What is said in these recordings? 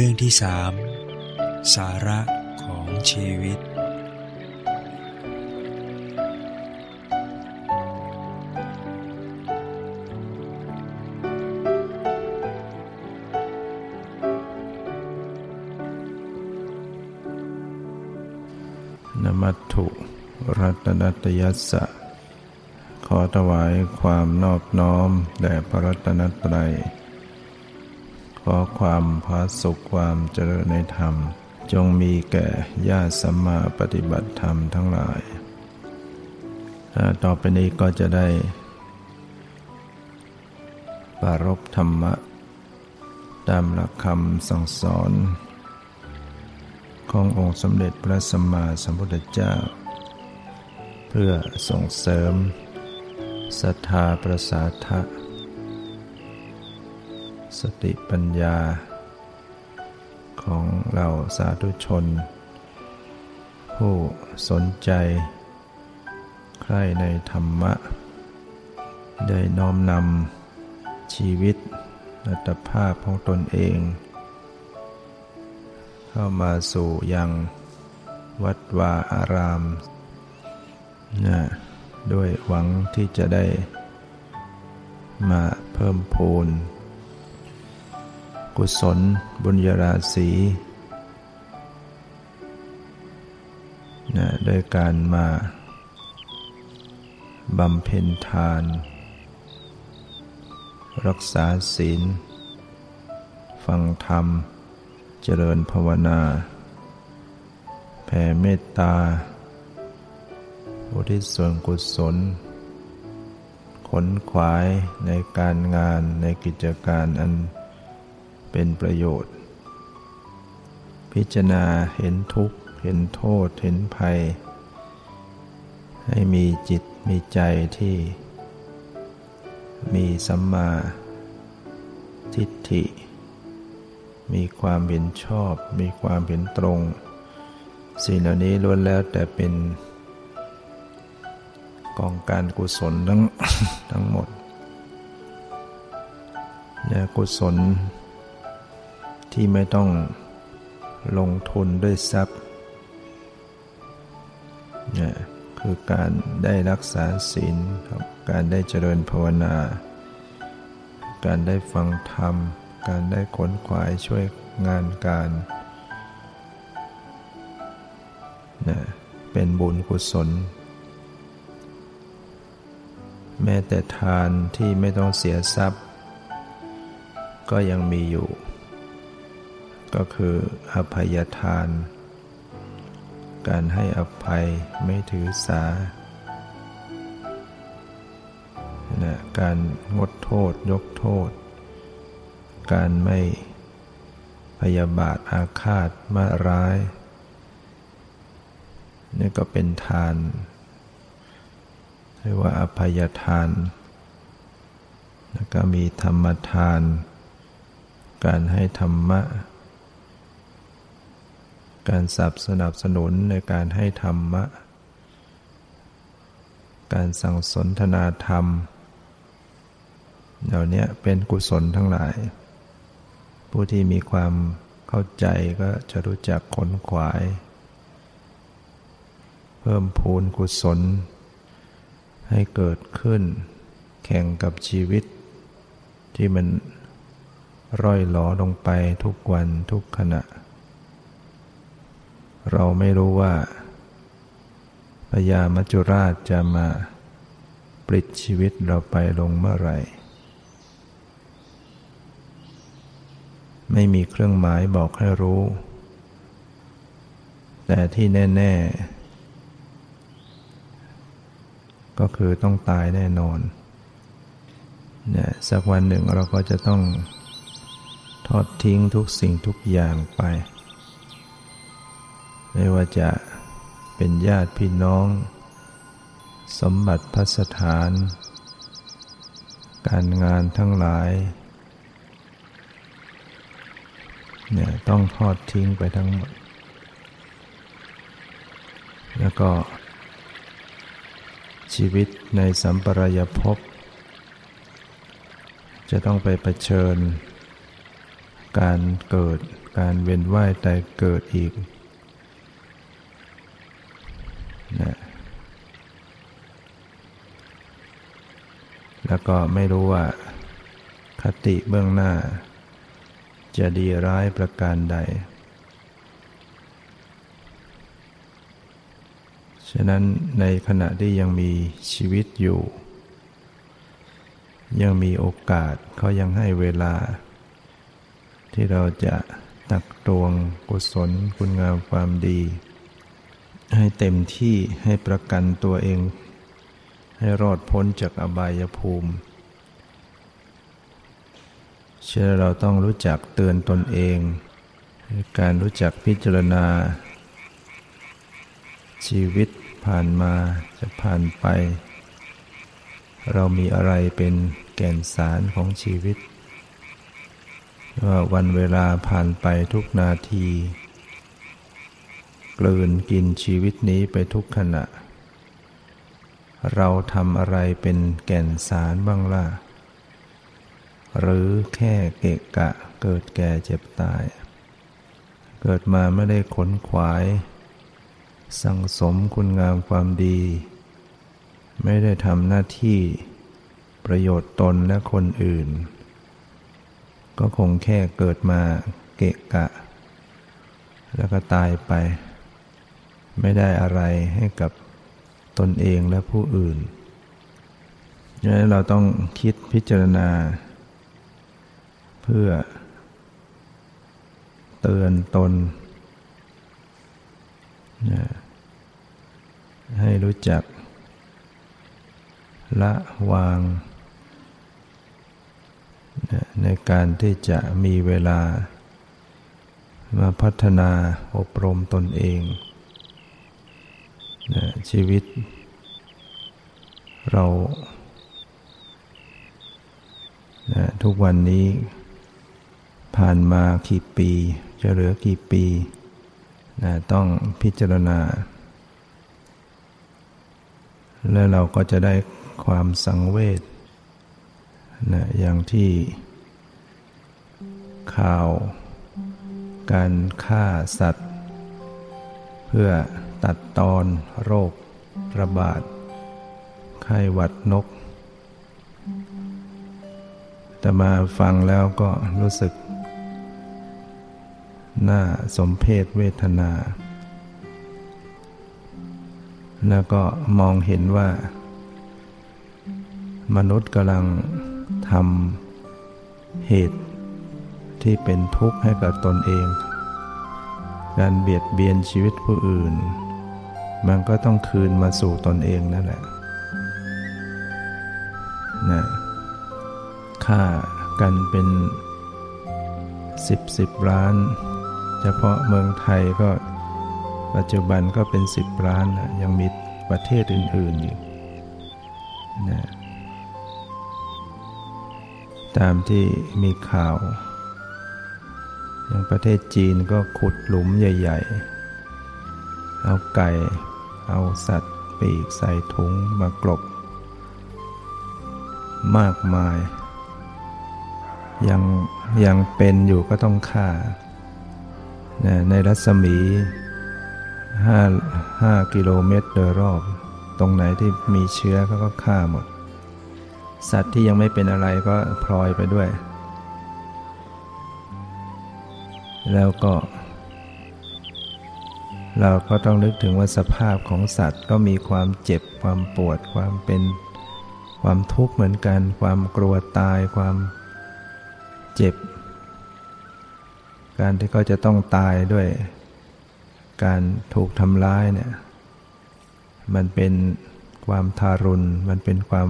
เรื่องที่สามสาระของชีวิต นมัตถุรัตนัตยัสสะ ขอถวายความนอบน้อมแด่พระรัตนตรัย อความพาสุขความเจริญในธรรม จงมีแก่ญาติสัมมาปฏิบัติธรรมทั้งหลาย ต่อไปนี้ก็จะได้ ปรบธรรมะ ตามหลักคำสั่งสอน ขององค์สมเด็จพระสัมมาสัมพุทธเจ้า เพื่อส่งเสริมศรัทธาประสาทะ สติปัญญา ของเราสาธุชน ผู้สนใจ ใครในธรรมะ ได้น้อมนำชีวิตอัตภาพของตนเอง เข้ามาสู่ยังวัดวาอารามนะด้วยหวังที่จะได้มาเพิ่มพูน กุศล บุญญาราศีนะโดยการมาบำเพ็ญทาน รักษาศีล ฟังธรรม เจริญภาวนา แผ่เมตตาอุทิศส่วนกุศล ขนขวายในการงานในกิจการอัน เป็นประโยชน์ พิจารณาเห็นทุกข์ เห็นโทษ เห็นภัย ให้มีจิตมีใจที่ มีสัมมาทิฏฐิ มีความเห็นชอบ มีความเห็นตรง สิ่งเหล่านี้ล้วนแล้วแต่เป็นกองการกุศลทั้งทั้งหมดเนี่ยกุศล ที่ไม่ต้องลงทุนด้วยทรัพย์เนี่ยคือการได้รักษาศีลการได้เจริญภาวนา การได้ฟังธรรม การได้ขนขวายช่วยงานการเนี่ยเป็นบุญกุศล แม้แต่ทานที่ไม่ต้องเสียทรัพย์ ก็ยังมีอยู่ ก็คืออภัยทาน การให้อภัยไม่ถือสานะการงดโทษยกโทษ การไม่พยาบาทอาฆาตมาร้าย นี่ก็เป็นทานเรียกว่าอภัยทาน แล้วก็มีธรรมทาน การให้ธรรมะ การสับสนับสนุนในการให้ธรรมะ การสั่งสนทนาธรรม เหล่านี้เป็นกุศลทั้งหลาย ผู้ที่มีความเข้าใจก็จะรู้จักขนขวาย เพิ่มพูนกุศล ให้เกิดขึ้น แข่งกับชีวิต ที่มันร่อยหลอลงไปทุกวันทุกขณะ เราไม่รู้ว่าพญามัจจุราชจะมาปลิดชีวิตเราไปลงเมื่อไหร่ ไม่มีเครื่องหมายบอกให้รู้ แต่ที่แน่ ๆ ก็คือต้องตายแน่นอนเนี่ยสักวันหนึ่งเราก็จะต้องทอดทิ้งทุกสิ่งทุกอย่างไป ไม่ว่าจะเป็นญาติพี่น้อง สมบัติพัสถาน การงานทั้งหลายเนี่ยต้องทอดทิ้งไปทั้งหมด แล้วก็ ชีวิตในสัมปรายภพ จะต้องไปเผชิญ การเกิดการเวียนว่ายตายเกิดอีก นะแล้วก็ไม่รู้ว่า คติเบื้องหน้า จะดีร้ายประการใด ฉะนั้นในขณะที่ยังมีชีวิตอยู่ ยังมีโอกาสเขายังให้เวลา ที่เราจะตักตวงกุศลคุณงามความดี ให้เต็มที่ให้ประกันตัวเอง ให้รอดพ้นจากอบายภูมิ เชื่อเราต้องรู้จักเตือนตนเองการรู้จักพิจารณา ชีวิตผ่านมาจะผ่านไป เรามีอะไรเป็นแก่นสารของชีวิต ว่าวันเวลาผ่านไปทุกนาที กลืนกินชีวิตนี้ไปทุกขณะ เราทำอะไรเป็นแก่นสารบ้างล่ะ หรือแค่เกะกะเกิดแก่เจ็บตาย เกิดมาไม่ได้ขนขวาย สั่งสมคุณงามความดี ไม่ได้ทำหน้าที่ประโยชน์ตนและคนอื่น ก็คงแค่เกิดมาเกะกะ แล้วก็ตายไป ไม่ได้อะไรให้กับตนเองและผู้อื่นดังนั้นเราต้องคิดพิจารณา เพื่อ เตือนตน ให้รู้จัก ละวาง ในการที่จะมีเวลา มาพัฒนาอบรมตนเอง นะชีวิต เรานะทุกวันนี้ผ่านมากี่ปี จะเหลือกี่ปีนะต้องพิจารณา และเราก็จะได้ความสังเวชนะอย่างที่ข่าว การฆ่าสัตว์ เพื่อ ตัดตอน โรค ระบาด ไข้หวัดนก แต่มาฟังแล้วก็รู้สึก น่าสมเพศเวทนา แล้วก็มองเห็นว่า มนุษย์กำลังทำเหตุที่เป็นทุกข์ให้กับตนเอง การเบียดเบียนชีวิตผู้อื่น มันก็ต้องคืนมาสู่ตนเองนั่นแหละนะค่ากันเป็นสิบสิบล้าน เฉพาะเมืองไทยก็ปัจจุบันก็เป็นสิบล้านนะยังมีประเทศอื่นๆอยู่นะตามที่มีข่าว อย่างประเทศจีนก็ขุดหลุมใหญ่ ๆ เอาไก่ เอาสัตว์ปีกใส่ถุงมากลบ มากมาย ยังยังเป็นอยู่ก็ต้องฆ่า ในรัศมี5 5กิโลเมตรโดยรอบ ตรงไหนที่มีเชื้อเขาก็ฆ่าหมด สัตว์ที่ยังไม่เป็นอะไรก็พลอยไปด้วย แล้วก็ เราก็ต้องนึกถึงว่าสภาพของสัตว์ก็มีความเจ็บความปวดความเป็น ความทุกข์เหมือนกัน ความกลัวตายความเจ็บ การที่เขาจะต้องตายด้วย การถูกทำร้ายเนี่ยมันเป็นความทารุณมันเป็นความ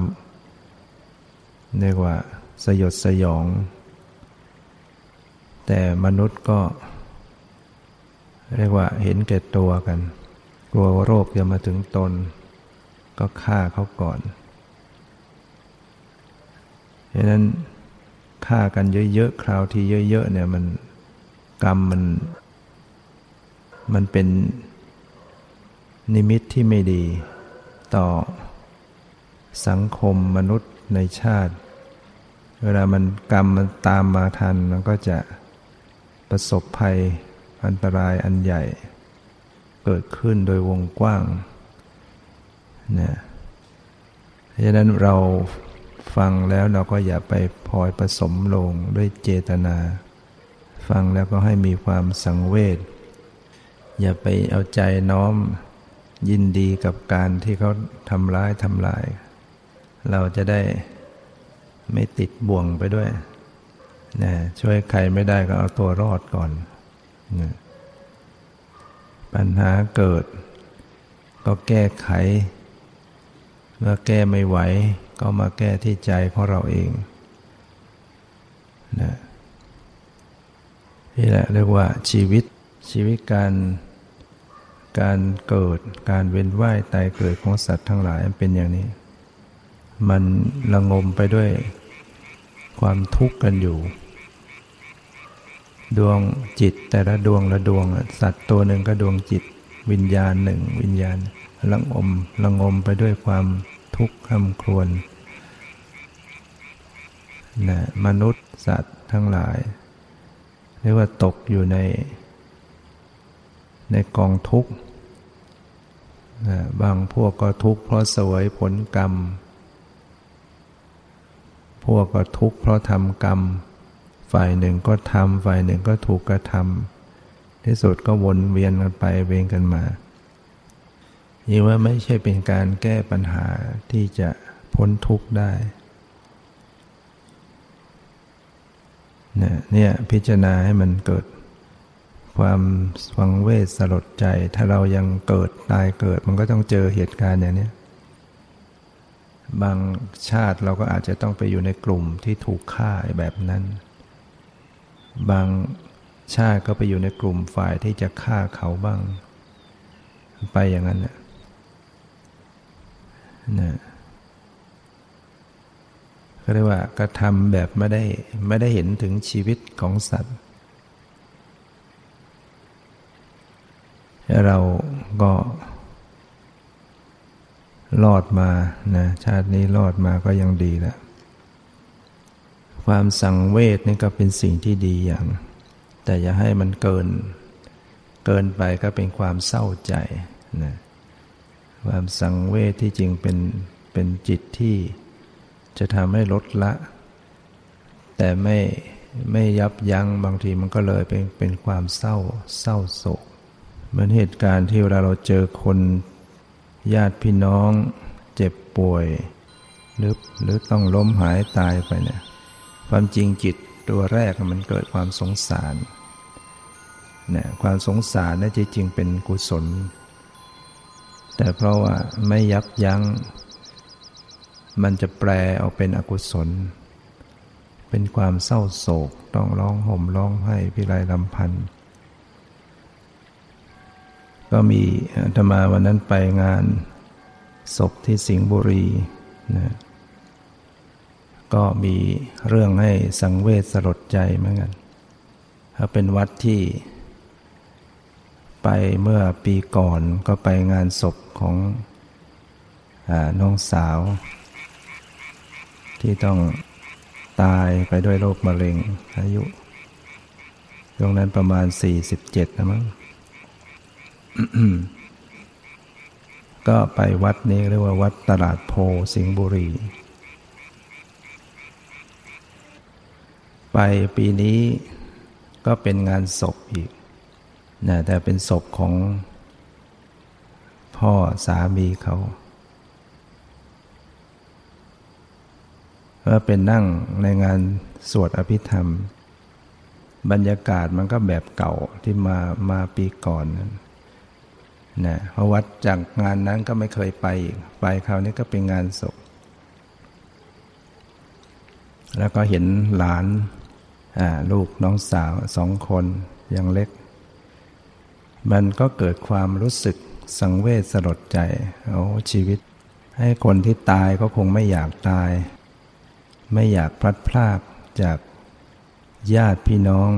เรียกว่าสยดสยอง แต่มนุษย์ก็ เรียกว่าเห็นแก่ตัวกัน กลัวโรคจะมาถึงตน ก็ฆ่าเขาก่อนเพราะนั้นฆ่ากันเยอะๆ คราวที่เยอะ ๆ เนี่ยมันกรรมมัน มันเป็นนิมิตที่ไม่ดี ต่อสังคมมนุษย์ในชาติ เวลามันกรรมมันตามมาทัน มันก็จะประสบภัย อันตรายอันใหญ่เกิดขึ้นโดยวงกว้างนะเพราะฉะนั้นเราฟังแล้วเราก็อย่าไปพลอยผสมลงด้วยเจตนา ฟังแล้วก็ให้มีความสังเวชอย่าไปเอาใจน้อมยินดีกับการที่เขาทำร้ายทำลาย เราจะได้ไม่ติดบ่วงไปด้วยนะช่วยใครไม่ได้ก็เอาตัวรอดก่อน ปัญหาเกิด ก็แก้ไข เมื่อแก้ไม่ไหว ก็มาแก้ที่ใจของเราเองนะนี่แหละเรียกว่าชีวิตชีวิตการการเกิดการเวียนว่ายตายเกิดของสัตว์ทั้งหลายเป็นอย่างนี้ มันระงมไปด้วยความทุกข์กันอยู่ ดวงจิต แต่ละดวงละดวงสัตว์ตัวหนึ่งก็ดวงจิต วิญญาณหนึ่ง วิญญาณละงมละงมไปด้วยความทุกข์คำครวญนะมนุษย์สัตว์ทั้งหลาย เรียกว่าตกอยู่ใน ในกองทุกข์นะบางพวกก็ทุกข์เพราะสวยผลกรรม พวกก็ทุกข์เพราะทำกรรม ฝ่ายหนึ่งก็ทำฝ่ายหนึ่งก็ถูกกระทำที่สุดก็วนเวียนกันไปเวียนกันมายิ่ว่าไม่ใช่เป็นการแก้ปัญหาที่จะพ้นทุกข์ได้เนี่ยพิจารณาให้มันเกิด ความฟังเวทสลดใจ ถ้าเรายังเกิดตายเกิด มันก็ต้องเจอเหตุการณ์อย่างนี้บางชาติเราก็อาจจะต้องไปอยู่ในกลุ่มที่ถูกฆ่าแบบนั้น บางชาติก็ไปอยู่ในกลุ่มฝ่ายที่จะฆ่าเขาบ้าง ไปอย่างนั้นนะนะก็เรียกว่ากระทำแบบไม่ได้ไม่ได้เห็นถึงชีวิตของสัตว์ เราก็รอดมานะชาตินี้รอดมาก็ยังดีแล้ว ความสังเวชนี่ก็เป็นสิ่งที่ดีอย่าง แต่อย่าให้มันเกิน เกินไปก็เป็นความเศร้าใจนะความสังเวชที่จริงเป็นเป็นจิตที่จะทำให้ลดละ แต่ไม่ไม่ยับยั้งบางทีมันก็เลยเป็นเป็นความเศร้าเศร้าโศกเหมือนเหตุการณ์ที่เวลาเราเจอคนญาติพี่น้อง เจ็บป่วย หรือหรือต้องล้มหายตายไปเนี่ย ความจริงจิตตัวแรกมันเกิดความสงสารนี่ความสงสารนั่นจริงเป็นกุศล แต่เพราะว่าไม่ยับยัง้ง มันจะแปลออกเป็นอกุศล เป็นความเศร้าโศกต้องร้องห่มร้องไห้พิไรลำพันธ์ก็มีธรรมาวันนั้นไปงานศพที่สิงห์บุรีนะ ก็มีเรื่องให้สังเวชสลดใจเหมือนกันถ้าเป็นวัดที่ ไปเมื่อปีก่อนก็ไปงานศพของอน้องสาว ที่ต้องตายไปด้วยโรคมะเร็งอายุตรงนั้นประมาณ 47 นะมั้งก็ไปวัดนี้เรียกว่าวัดตลาดโพสิงห์บุรี ไปปีนี้ก็เป็นงานศพอีกนะแต่เป็นศพของพ่อสามีเขาก็เป็นนั่งในงานสวดอภิธรรม บรรยากาศมันก็แบบเก่าที่มามาปีก่อนนั้นนะเพราะวัดจากงานนั้นก็ไม่เคยไปอีกไปคราวนี้ก็เป็นงานศพ แล้วก็เห็นหลาน ลูกน้องสาวสองคนยังเล็ก มันก็เกิดความรู้สึกสังเวชสลดใจโอ้ชีวิต ให้คนที่ตายก็คงไม่อยากตาย ไม่อยากพลัดพรากจากญาติพี่น้อง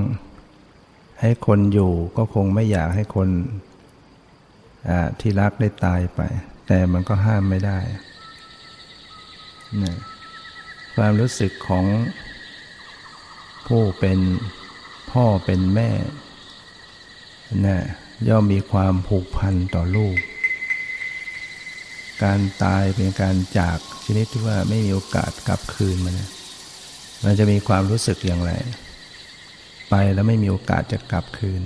ให้คนอยู่ก็คงไม่อยากให้คนที่รักได้ตายไป แต่มันก็ห้ามไม่ได้นะความรู้สึกของ ผู้เป็นพ่อเป็นแม่นะย่อมมีความผูกพันต่อลูก การตายเป็นการจากชนิดที่ว่าไม่มีโอกาสกลับคืนมานะมันจะมีความรู้สึกอย่างไร ไปแล้วไม่มีโอกาสจะกลับคืน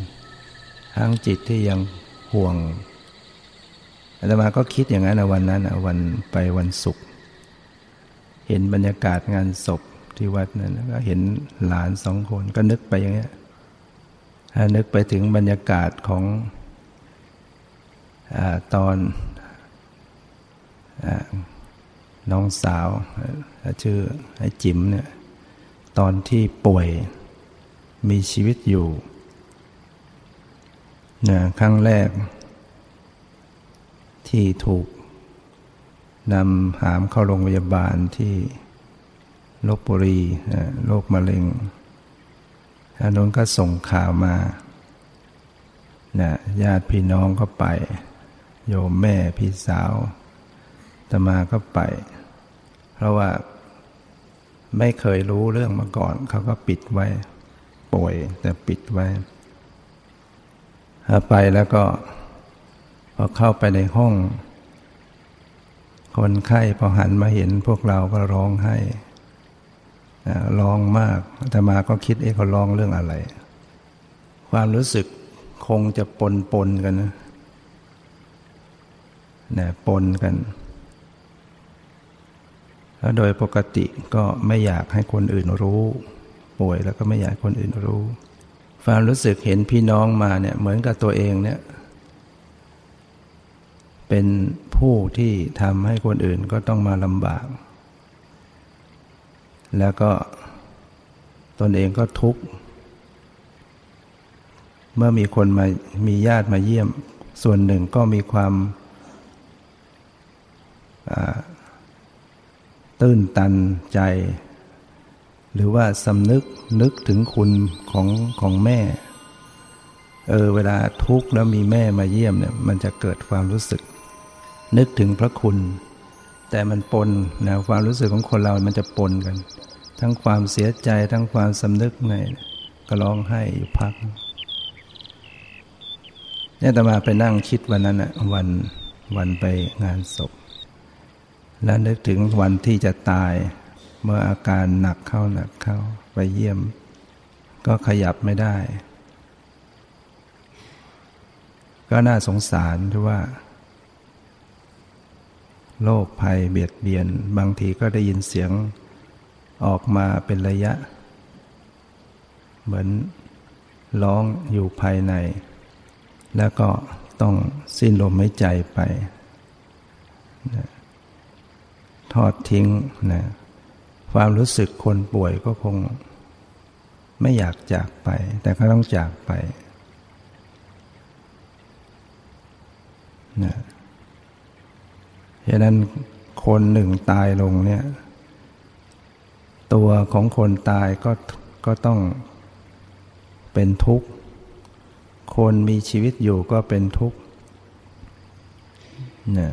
ทั้งจิตที่ยังห่วงอาตมาก็คิดอย่างนั้นนะวันนั้นนะวันไปวันศุกร์เห็นบรรยากาศงานศพ ที่วัดนั้นก็เห็นหลานสองคนก็นึกไปอย่างนี้ยนึกไปถึงบรรยากาศของอตอนอน้องสาว ชื่อไอ้จิ๋มเนี่ยตอนที่ป่วยมีชีวิตอยู่นะครั้งแรก ที่ถูกนำหามเข้าโรงพยาบาลที่ ลบบุรีโรคมะเร็งอันนั้นก็ส่งข่าวมานะญาติพี่น้องก็ไป โยมแม่พี่สาวตมาก็ไป เพราะว่าไม่เคยรู้เรื่องมาก่อน เขาก็ปิดไว้ ป่วยแต่ปิดไว้ไปแล้วก็ พอเข้าไปในห้อง คนไข้พอหันมาเห็นพวกเราก็ร้องไห้ ร้องมากแต่มาก็คิดเอ๊ะเขาร้องเรื่องอะไร ความรู้สึกคงจะปนปนกันนะนะปนกัน แล้วโดยปกติก็ไม่อยากให้คนอื่นรู้ ป่วยแล้วก็ไม่อยากคนอื่นรู้ ความรู้สึกเห็นพี่น้องมาเนี่ยเหมือนกับตัวเองเนี่ย เป็นผู้ที่ทำให้คนอื่นก็ต้องมาลำบาก แล้วก็ตนเองก็ทุกข์ เมื่อมีคนมามีญาติมาเยี่ยม ส่วนหนึ่งก็มีความตื้นตันใจ หรือว่าสำนึกนึกถึงคุณของของแม่ เออเวลาทุกข์แล้วมีแม่มาเยี่ยมเนี่ยมันจะเกิดความรู้สึก นึกถึงพระคุณ แต่มันปนนะความรู้สึกของคนเรา มันจะปนกัน ทั้งความเสียใจทั้งความสำนึกไงก็ร้องไห้อยู่พักเนี่ยตมาไปนั่งคิดวันนั้นอะวันวันไปงานศพ แล้วนึกถึงวันที่จะตาย เมื่ออาการหนักเข้าหนักเข้าไปเยี่ยม ก็ขยับไม่ได้ ก็น่าสงสารที่ว่า โรคภัยเบียดเบียน บางทีก็ได้ยินเสียงออกมาเป็นระยะ เหมือนร้องอยู่ภายใน แล้วก็ต้องสิ้นลมหายใจไปนะทอดทิ้งนะความรู้สึกคนป่วยก็คง ไม่อยากจากไป แต่ก็ต้องจากไปนะ ฉะนั้นคนหนึ่งตายลงเนี่ย ตัวของคนตายก็ก็ต้องเป็นทุกข์ คนมีชีวิตอยู่ก็เป็นทุกข์เนี่ย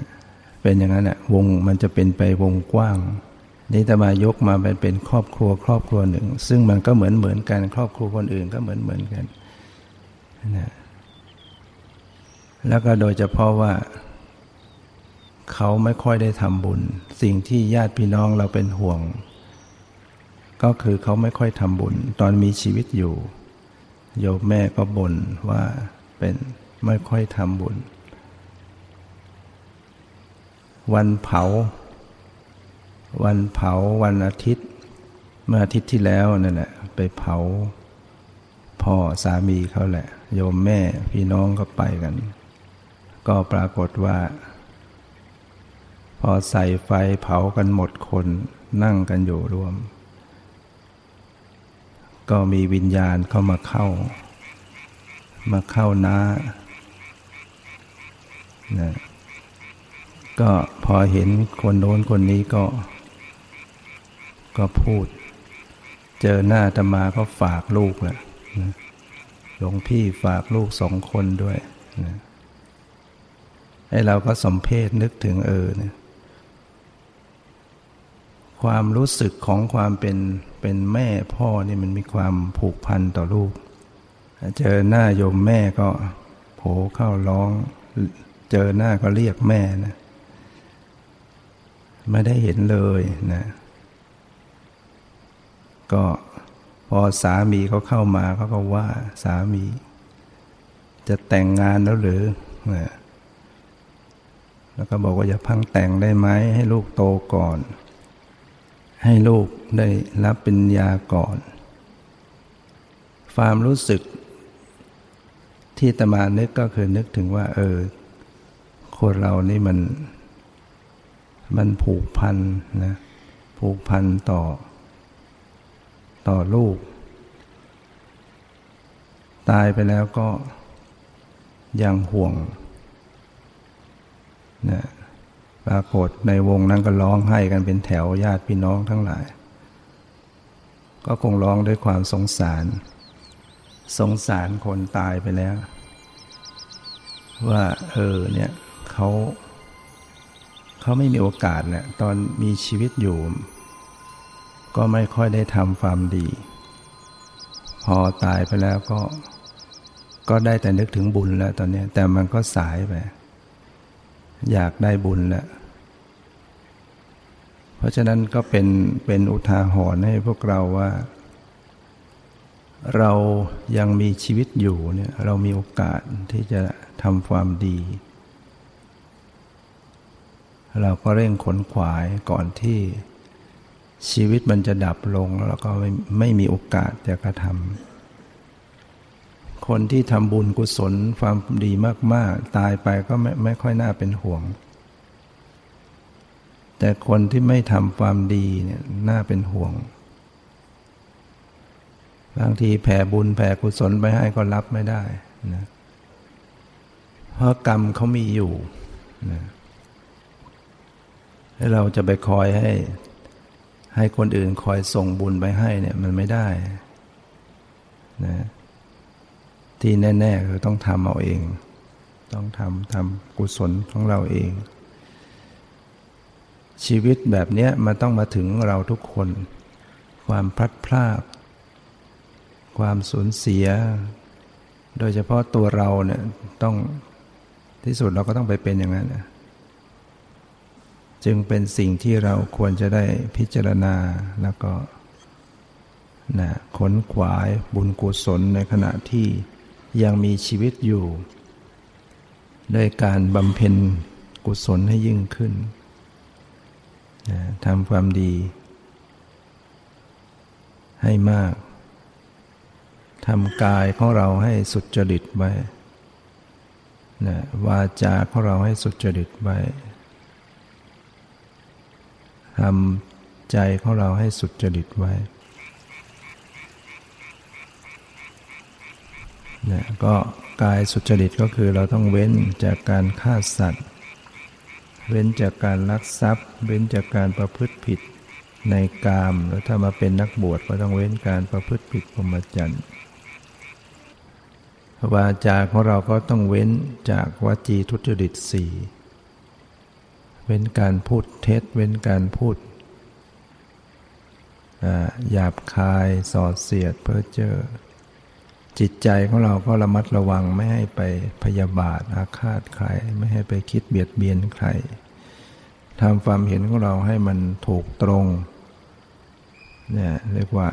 เป็นอย่างนั้นแหละวงมันจะเป็นไปวงกว้าง นี่จะมายกมาเป็นเป็นครอบครัวครอบครัวหนึ่ง ซึ่งมันก็เหมือนเหมือนกัน ครอบครัวคนอื่นก็เหมือนเหมือนกันนะแล้วก็โดยเฉพาะว่า เขาไม่ค่อยได้ทำบุญ สิ่งที่ญาติพี่น้องเราเป็นห่วง ก็คือเขาไม่ค่อยทำบุญ ตอนมีชีวิตอยู่ โยมแม่ก็บ่นว่าเป็นไม่ค่อยทำบุญ วันเผา วันเผาวันอาทิตย์ เมื่ออาทิตย์ที่แล้วนั่นแหละไปเผา พ่อสามีเขาแหละ โยมแม่พี่น้องก็ไปกัน ก็ปรากฏว่า พอใส่ไฟเผากันหมดคนนั่งกันอยู่รวม ก็มีวิญญาณเข้ามาเข้า มาเข้าน้านะก็พอเห็นคนโน้นคนนี้ก็ ก็พูด เจอหน้าตมาก็ฝากลูกแหละหลวงพี่ฝากลูกสองคนด้วยนะให้เราก็สมเพศนึกถึงเออเนี่ย ความรู้สึกของความเป็นเป็นแม่พ่อนี่มันมีความผูกพันต่อลูก เจอหน้าโยมแม่ก็โผเข้าร้อง เจอหน้าก็เรียกแม่นะไม่ได้เห็นเลยนะก็พอสามีเขาเข้ามาเขาก็ว่าสามี จะแต่งงานแล้วหรือนะแล้วก็บอกว่าอย่าพังแต่งได้ไหมให้ลูกโตก่อน ให้ลูกได้รับปัญญาก่อน ความรู้สึกที่ตมานึกก็คือนึกถึงว่า เออ คนเรานี่มัน มันผูกพันนะ ผูกพันต่อ ต่อลูก ตายไปแล้วก็ยังห่วงนะ ปรากฏในวงนั้นก็ร้องไห้กันเป็นแถวญาติพี่น้องทั้งหลาย ก็คงร้องด้วยความสงสาร สงสารคนตายไปแล้ว ว่าเออเนี่ยเขาเขาไม่มีโอกาสแหละตอนมีชีวิตอยู่ ก็ไม่ค่อยได้ทำความดี พอตายไปแล้วก็ ก็ได้แต่นึกถึงบุญแล้วตอนนี้แต่มันก็สายไป อยากได้บุญแล้วเพราะฉะนั้นก็เป็นเป็นอุทาหรณ์ให้พวกเราว่า เรายังมีชีวิตอยู่เนี่ยเรามีโอกาสที่จะทำความดี เราก็เร่งขนขวายก่อนที่ชีวิตมันจะดับลงแล้วก็ไม่ไม่มีโอกาสจะกระทำ คนที่ทำบุญกุศลความดีมาก ๆ ตายไปก็ไม่ไม่ค่อยน่าเป็นห่วง แต่คนที่ไม่ทำความดีเนี่ยน่าเป็นห่วง บางทีแผ่บุญแผ่กุศลไปให้ก็รับไม่ได้นะเพราะกรรมเขามีอยู่นะให้เราจะไปคอยให้ ให้คนอื่นคอยส่งบุญไปให้เนี่ยมันไม่ได้นะ ที่แน่ๆคือต้องทำเอาเอง ต้องทำทำกุศลของเราเอง ชีวิตแบบนี้มันต้องมาถึงเราทุกคน ความพลัดพรากความสูญเสีย โดยเฉพาะตัวเราเนี่ยต้องที่สุดเราก็ต้องไปเป็นอย่างนั้นจึงเป็นสิ่งที่เราควรจะได้พิจารณาแล้วก็นะขนขวายบุญกุศลในขณะที่ ยังมีชีวิตอยู่ด้วยการบำเพ็ญกุศลให้ยิ่งขึ้นนะทำความดี ให้มากทำกายของเราให้สุดจริตไว้นะวาจาของเราให้สุจริตไว้ทำใจของเราให้สุจริตไว้ นะก็กายสุจริตก็คือเราต้องเว้นจากการฆ่าสัตว์ เว้นจากการลักทรัพย์ เว้นจากการประพฤติผิดในกามแล้วถ้ามาเป็นนักบวชก็ต้องเว้นการประพฤติผิดพรหมจรรย์วาจาของเราก็ต้องเว้นจากวจีทุจริตสี่เว้นการพูดเท็จ เว้นการพูดหยาบคายสอดเสียดเพ้อเจ้อ จิตใจของเราก็ระมัดระวังไม่ให้ไปพยาบาทอาฆาตใคร ไม่ให้ไปคิดเบียดเบียนใครทำความเห็นของเราให้มันถูกตรงเนี่ยเรียกว่า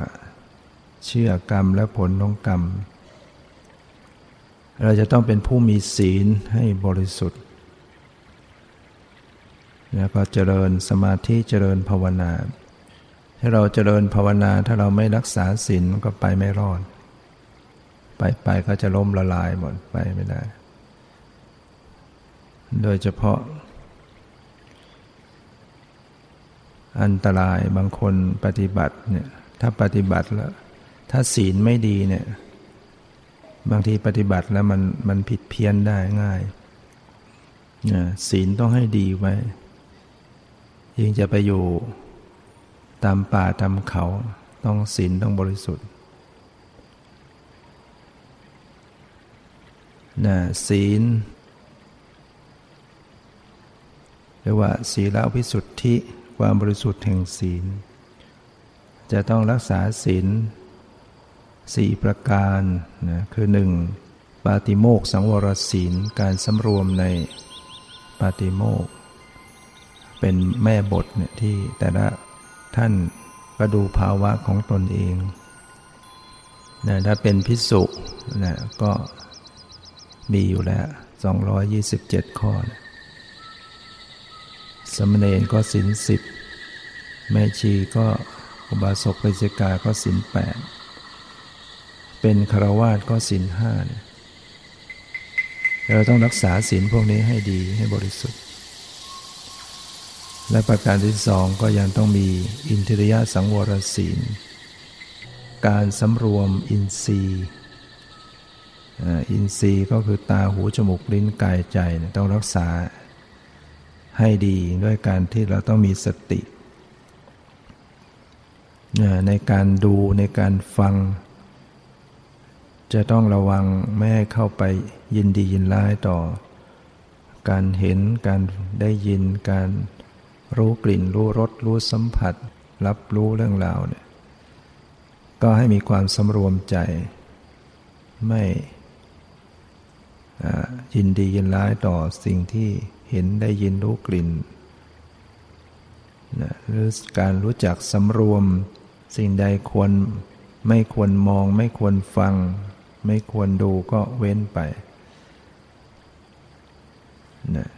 เชื่อกรรมและผลของกรรม เราจะต้องเป็นผู้มีศีลให้บริสุทธิ์แล้วก็เจริญสมาธิเจริญภาวนา ถ้าเราเจริญภาวนาถ้าเราไม่รักษาศีลก็ไปไม่รอด ไปไปก็จะล้มละลายหมดไปไม่ได้ โดยเฉพาะ อันตรายบางคนปฏิบัติเนี่ยถ้าปฏิบัติแล้ว ถ้าศีลไม่ดีเนี่ย บางทีปฏิบัติแล้วมันมันผิดเพี้ยนได้ง่ายเนี่ยศีลต้องให้ดีไว้ ยิ่งจะไปอยู่ตามป่าตามเขาต้องศีลต้องบริสุทธิ์ นะศีลเรียกว่าศีลวิสุทธิความบริสุทธิ์แห่งศีล จะต้องรักษาศีลสี่ประการนะคือหนึ่งปาติโมกสังวรศีลการสำรวมในปาติโมกเป็นแม่บทเนี่ยที่แต่ละท่านก็ดูภาวะของตนเองนะถ้าเป็นพิสุนะก็ มีอยู่แล้ว 227 ข้อ สมณเณรก็สินสิบแม่ชีก็อุบาสกปิจิกาก็สินแปดเป็นคารวาสก็สินห้าเนี่ยเราต้องรักษาศีลพวกนี้ให้ดีให้บริสุทธิ์ และประการที่สองก็ยังต้องมีอินทรียสังวรศีล การสำรวมอินทรีย์ อินทรีย์ก็คือตาหูจมูกลิ้นกายใจต้องรักษาให้ดีด้วยการที่เราต้องมีสติ ในการดูในการฟัง จะต้องระวังไม่ให้เข้าไปยินดียินร้ายต่อ การเห็นการได้ยินการรู้กลิ่นรู้รสรู้สัมผัส รับรู้เรื่องราวเนี่ยก็ให้มีความสำรวมใจ ไม่ ยินดียินร้ายต่อสิ่งที่เห็นได้ยินรู้กลิ่นนะหรือการรู้จักสำรวม สิ่งใดควรไม่ควรมอง ไม่ควรฟัง ไม่ควรดูก็เว้นไปนะ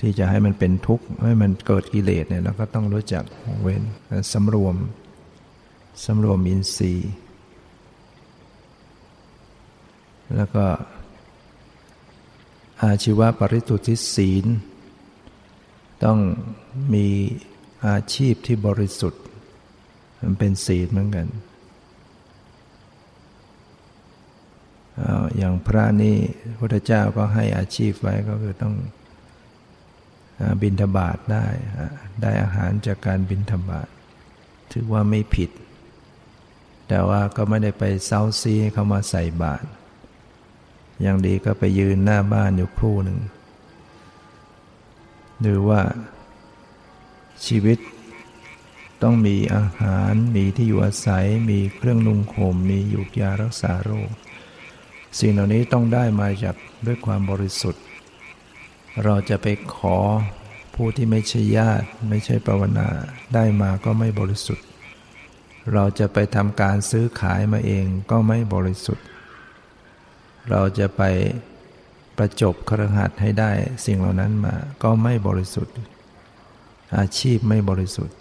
ที่จะให้มันเป็นทุกข์ให้มันเกิดกิเลสเนี่ยเราก็ต้องรู้จักเว้นสำรวมสำรวมอินทรีย์ แล้วก็ อาชีวะปริตุทธิศีล ต้องมีอาชีพที่บริสุทธิ์ มันเป็นศีลเหมือนกัน อย่างพระนี่พระเจ้าก็ให้อาชีพไว้ก็คือต้องบินทบาทได้ ได้อาหารจากการบินทบาทถือว่าไม่ผิด แต่ว่าก็ไม่ได้ไปเซาซีเข้ามาใส่บาตร อย่างดีก็ไปยืนหน้าบ้านอยู่ครู่หนึ่งหรือว่าชีวิตต้องมีอาหาร มีที่อยู่อาศัย มีเครื่องนุ่งห่ม มียุกยารักษาโรค สิ่งเหล่านี้ต้องได้มาจากด้วยความบริสุทธิ์ เราจะไปขอผู้ที่ไม่ใช่ญาติ ไม่ใช่ปวนาได้มาก็ไม่บริสุทธิ์ เราจะไปทำการซื้อขายมาเองก็ไม่บริสุทธิ์ เราจะไปประจบครหัสให้ได้สิ่งเหล่านั้นมาก็ไม่บริสุทธิ์ อาชีพไม่บริสุทธิ์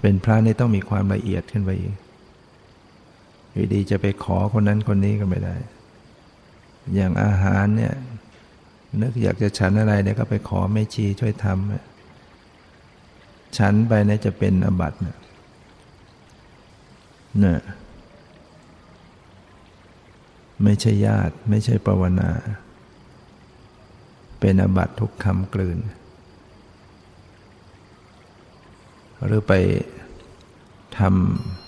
เป็นพระนี่ต้องมีความละเอียดขึ้นไปอีกอยู่ดีจะไปขอคนนั้นคนนี้ก็ไม่ได้ อย่างอาหารเนี่ยนึกอยากจะฉันอะไรเนี่ยก็ไปขอแม่ชีช่วยทำฉันไปเนี่ยจะเป็นอบัตเนี่ยเนี่ย ไม่ใช่ญาติ ไม่ใช่ปวนา เป็นอบัตทุกคำกลืน หรือไปท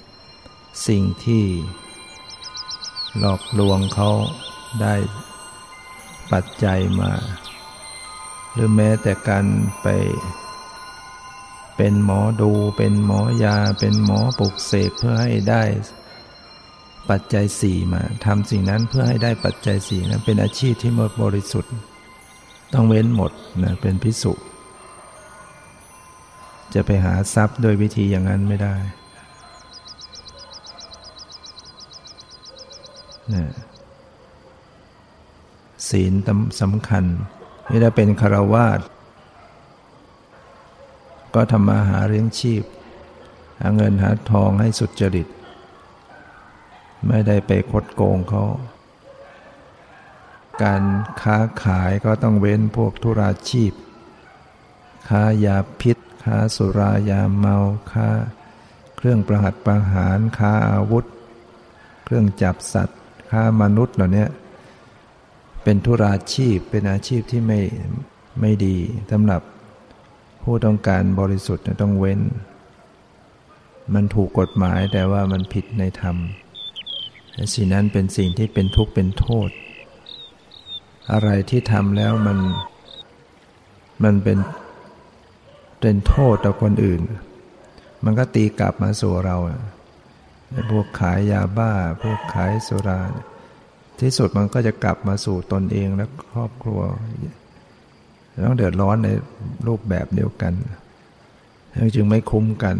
ำสิ่งที่หลอกลวงเขาได้ปัจจัยมา หรือแม้แต่การไปเป็นหมอดู เป็นหมอยา เป็นหมอปลุกเสกเพื่อให้ได้ ปัจจัยสี่มาทำสิ่งนั้นเพื่อให้ได้ปัจจัยสี่นะเป็นอาชีพที่หมดบริสุทธิ์ ต้องเว้นหมดนะเป็นพิสุจะไปหาทรัพย์โดยวิธีอย่างนั้นไม่ได้ศีลสำคัญนี่ถ้าเป็นคารวาสก็ทำมาหาเลี้ยงชีพ หาเงินหาทองให้สุดจริต ไม่ได้ไปคดโกงเขา การค้าขายก็ต้องเว้นพวกธุราชีพ ค้ายาพิษ ค้าสุรายาเมา ค้า เครื่องประหัตประหาร ค้าอาวุธ เครื่องจับสัตว์ ค้ามนุษย์เหล่านี้เป็นธุราชีพ เป็นอาชีพที่ไม่ไม่ดีสำหรับผู้ต้องการบริสุทธิ์ต้องเว้น มันถูกกฎหมายแต่ว่ามันผิดในธรรม สิ่งนั้นเป็นสิ่งที่เป็นทุกข์เป็นโทษ อะไรที่ทำแล้วมัน มันเป็นเป็นโทษต่อคนอื่น มันก็ตีกลับมาสู่เราพวกขายยาบ้า พวกขายสุรา ที่สุดมันก็จะกลับมาสู่ตนเองและครอบครัวต้องเดือดร้อนในรูปแบบเดียวกัน จึงไม่คุ้มกัน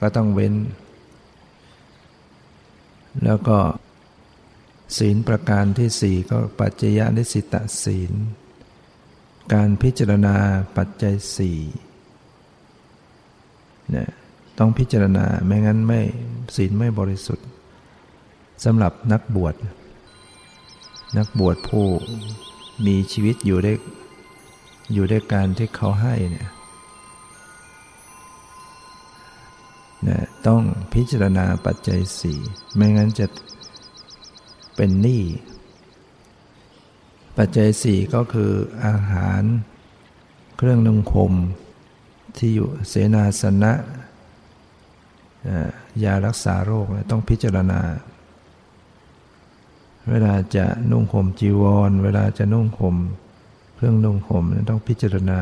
ก็ต้องเว้น แล้วก็ศีลประการที่สี่ก็ปัจจยนิสิตศีล การพิจารณาปัจจัยสี่เนี่ยต้องพิจารณาไม่งั้นไม่ศีลไม่บริสุทธิ์สำหรับนักบวช นักบวชผู้มีชีวิตอยู่ได้อยู่ด้วยการที่เขาให้เนี่ย นะต้องพิจารณาปัจจัยสี่ไม่งั้นจะเป็นหนี้ปัจจัยสี่ก็คืออาหาร เครื่องนุ่งห่มที่อยู่เสนาสนะยารักษาโรคต้องพิจารณา เวลาจะนุ่งห่มจีวร เวลาจะนุ่งห่มเครื่องนุ่งห่มต้องพิจารณา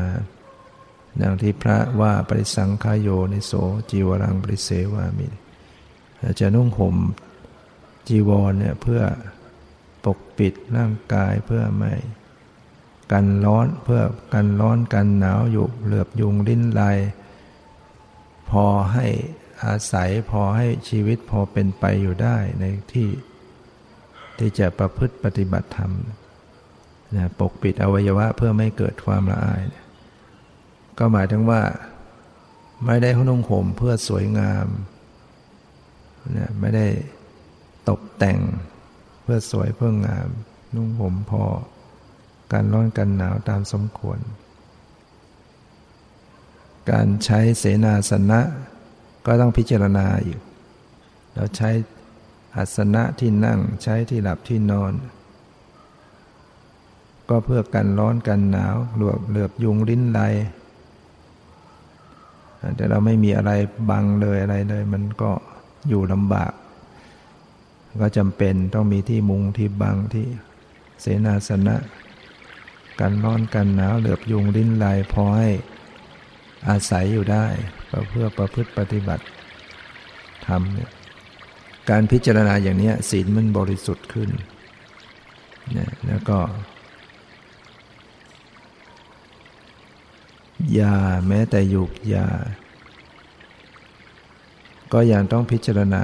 ดังที่พระว่าปริสังขายโยนิโสจีวรังปริเสวามิจะนุ่งห่มจีวรเนี่ยเพื่อปกปิดร่างกายเพื่อไม่กันร้อนเพื่อกันร้อนกันหนาวอยู่เหลือบยุงลิ้นลายพอให้อาศัยพอให้ชีวิตพอเป็นไปอยู่ได้ในที่ที่จะประพฤติปฏิบัติธรรมนะปกปิดอวัยวะเพื่อไม่เกิดความละอาย ก็หมายถึงว่า ไม่ได้นุ่งห่มเพื่อสวยงามนะไม่ได้ตกแต่งเพื่อสวยเพื่องาม นุ่งห่มพอ การร้อนกันหนาวตามสมควร การใช้เสนาสนะ ก็ต้องพิจารณาอยู่เราใช้อัสนะที่นั่งใช้ที่หลับที่นอน ก็เพื่อกันร้อนกันหนาวหลวบเหลือบยุงลิ้นไล แต่เราไม่มีอะไรบังเลยอะไรเลย มันก็อยู่ลำบาก ก็จำเป็นต้องมีที่มุงที่บังที่เสนาสนะ กันร้อนกันหนาวเหลือบยุงลิ้นไลพอให้อาศัยอยู่ได้เพื่อประพฤติปฏิบัติธรรมเนี่ยการพิจารณาอย่างนี้ศีลมันบริสุทธิ์ขึ้นนะแล้วก็ ยาแม้แต่หยุกยา ก็ยังต้องพิจารณา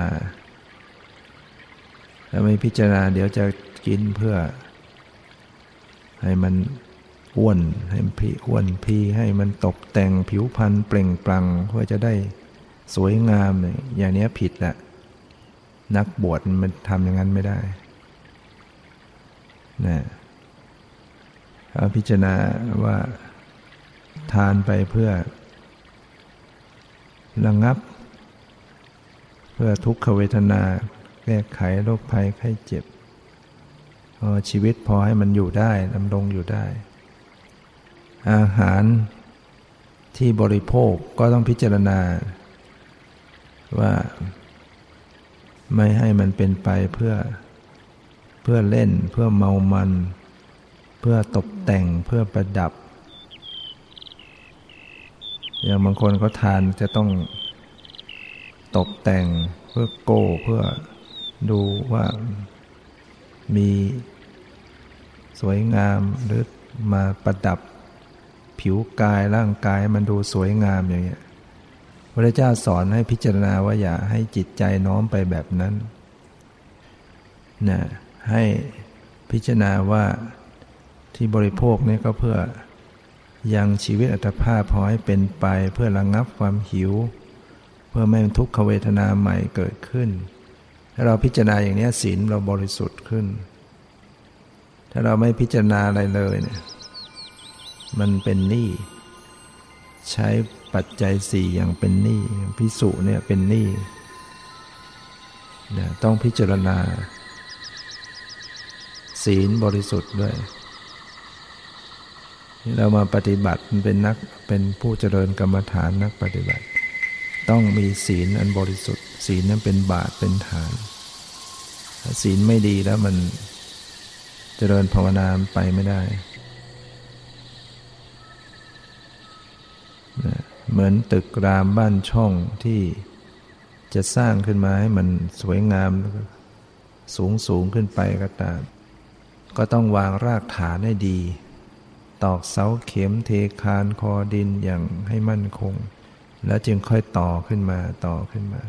ถ้าไม่พิจารณาเดี๋ยวจะกินเพื่อ ให้มันอ้วนให้มันพีอ้วนพีให้มันตกแต่งผิวพรรณเปล่งปลั่งเพื่อจะได้สวยงาม อย่างนี้ผิดแหละนักบวชมันทำอย่างนั้นไม่ได้นะเขาพิจารณาว่า ทานไปเพื่อระงับ เพื่อทุกขเวทนา แก้ไขโรคภัยไข้เจ็บชีวิตพอให้มันอยู่ได้ดำรงอยู่ได้ อาหารที่บริโภคก็ต้องพิจารณา ว่าไม่ให้มันเป็นไปเพื่อเพื่อเล่นเพื่อเมามัน เพื่อตกแต่งเพื่อประดับ อย่างบางคนเขาทานจะต้องตกแต่งเพื่อโก้เพื่อดูว่ามีสวยงามหรือมาประดับผิวกายร่างกายมันดูสวยงามอย่างเงี้ยพระเจ้าสอนให้พิจารณาว่าอย่าให้จิตใจน้อมไปแบบนั้นนะให้พิจารณาว่าที่บริโภคนี่ก็เพื่อ ยังชีวิตอัตภาพพอให้เป็นไปเพื่อระงงับความหิว เพื่อไม่ทุกขเวทนาใหม่เกิดขึ้น ถ้าเราพิจารณาอย่างนี้ศีลเราบริสุทธิ์ขึ้น ถ้าเราไม่พิจารณาอะไรเลยเนี่ยมันเป็นหนี้ใช้ปัจจัยสี่อย่างเป็นหนี้พิสุเนี่ยเป็นหนี้นะต้องพิจารณา ศีลบริสุทธิ์ด้วย เรามาปฏิบัติเป็นนักเป็นผู้เจริญกรรมฐานนักปฏิบัติ ต้องมีศีลอันบริสุทธิ์ ศีลนั้นเป็นบาตเป็นฐานศีลไม่ดีแล้วมันเจริญภาวนาไปไม่ได้ เหมือนตึกรามบ้านช่องที่จะสร้างขึ้นมาให้มันสวยงามสูงสูงขึ้นไปก็ตาม ก็ต้องวางรากฐานให้ดี ตอกเสาเข็มเทคานคอดินอย่างให้มั่นคง แล้วจึงค่อยต่อขึ้นมาต่อขึ้นมา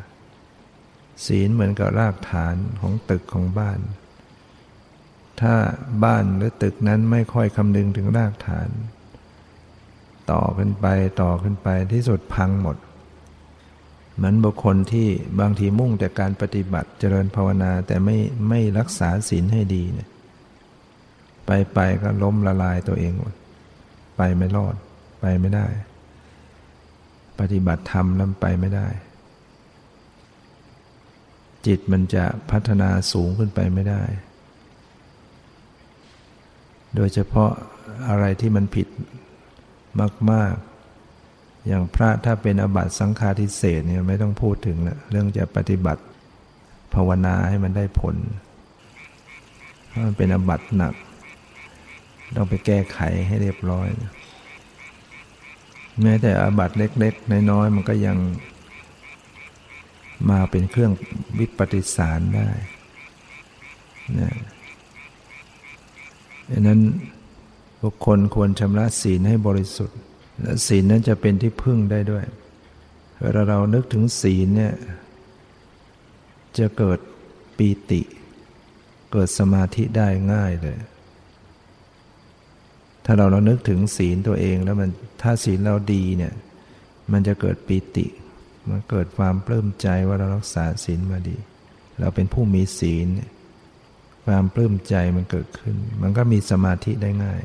ศีลเหมือนกับรากฐานของตึกของบ้าน ถ้าบ้านหรือตึกนั้นไม่ค่อยคำนึงถึงรากฐาน ต่อขึ้นไปต่อขึ้นไปที่สุดพังหมดเหมือนบุคคลที่บางทีมุ่งแต่การปฏิบัติเจริญภาวนาแต่ไม่ไม่รักษาศีลให้ดีเนี่ยไปไปก็ล้มละลายตัวเอง ไปไม่รอด ไปไม่ได้ ปฏิบัติธรรมแล้วไปไม่ได้ จิตมันจะพัฒนาสูงขึ้นไปไม่ได้ โดยเฉพาะอะไรที่มันผิดมาก ๆ อย่างพระถ้าเป็นอบัตสังฆาทิเศษเนี่ยไม่ต้องพูดถึงละเรื่องจะปฏิบัติภาวนาให้มันได้ผลเพรามันเป็นอบัตหนัก ต้องไปแก้ไขให้เรียบร้อย แม้แต่อาบัตเล็ก ๆ น้อยๆมันก็ยังมาเป็นเครื่องวิปฏิสารได้นะดังนั้นบุคคลควรชำระศีลให้บริสุทธิ์ และศีลนั้นจะเป็นที่พึ่งได้ด้วยเวลาเรานึกถึงศีลเนี่ยจะเกิดปีติ เกิดสมาธิได้ง่ายเลย ถ้าเราเรานึกถึงศีลตัวเองแล้วมันถ้าศีลเราดีเนี่ย มันจะเกิดปีติ มันเกิดความปลื้มใจว่าเรารักษาศีลมาดี เราเป็นผู้มีศีล ความปลื้มใจมันเกิดขึ้น มันก็มีสมาธิได้ง่าย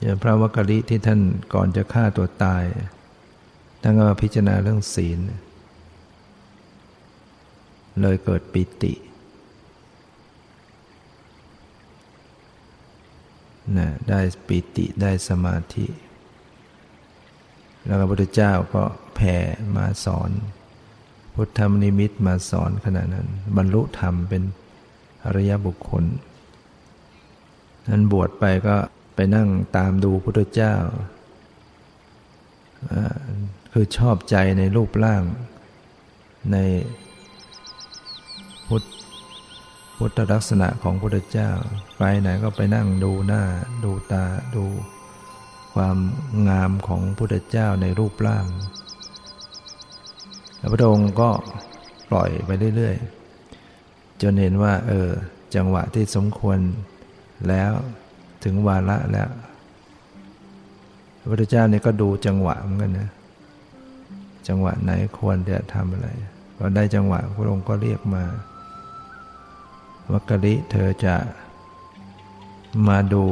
อย่างพระวักกะลิที่ท่านก่อนจะฆ่าตัวตายท่านก็มาพิจารณาเรื่องศีล เลยเกิดปิติ นะได้ปิติได้สมาธิ แล้วพระพุทธเจ้าก็แผ่มาสอน พุทธมนิมิตมาสอนขณะนั้น บรรลุธรรมเป็นอริยบุคคลนั้นบวชไปก็ไปนั่งตามดูพุทธเจ้า คือชอบใจในรูปร่างในพุทธ พุทธลักษณะของพุทธเจ้า ไปไหนก็ไปนั่งดูหน้า ดูตาดู ความงามของพุทธเจ้าในรูปร่างแล้วพระองค์ก็ปล่อยไปเรื่อยๆ จนเห็นว่า เออ จังหวะที่สมควรแล้วถึงวาระแล้วพระพุทธเจ้าเนี่ยก็ดูจังหวะเหมือนกันนะจังหวะไหนควรจะทำอะไรพอได้จังหวะพระองค์ก็เรียกมา วักริเธอจะมาดู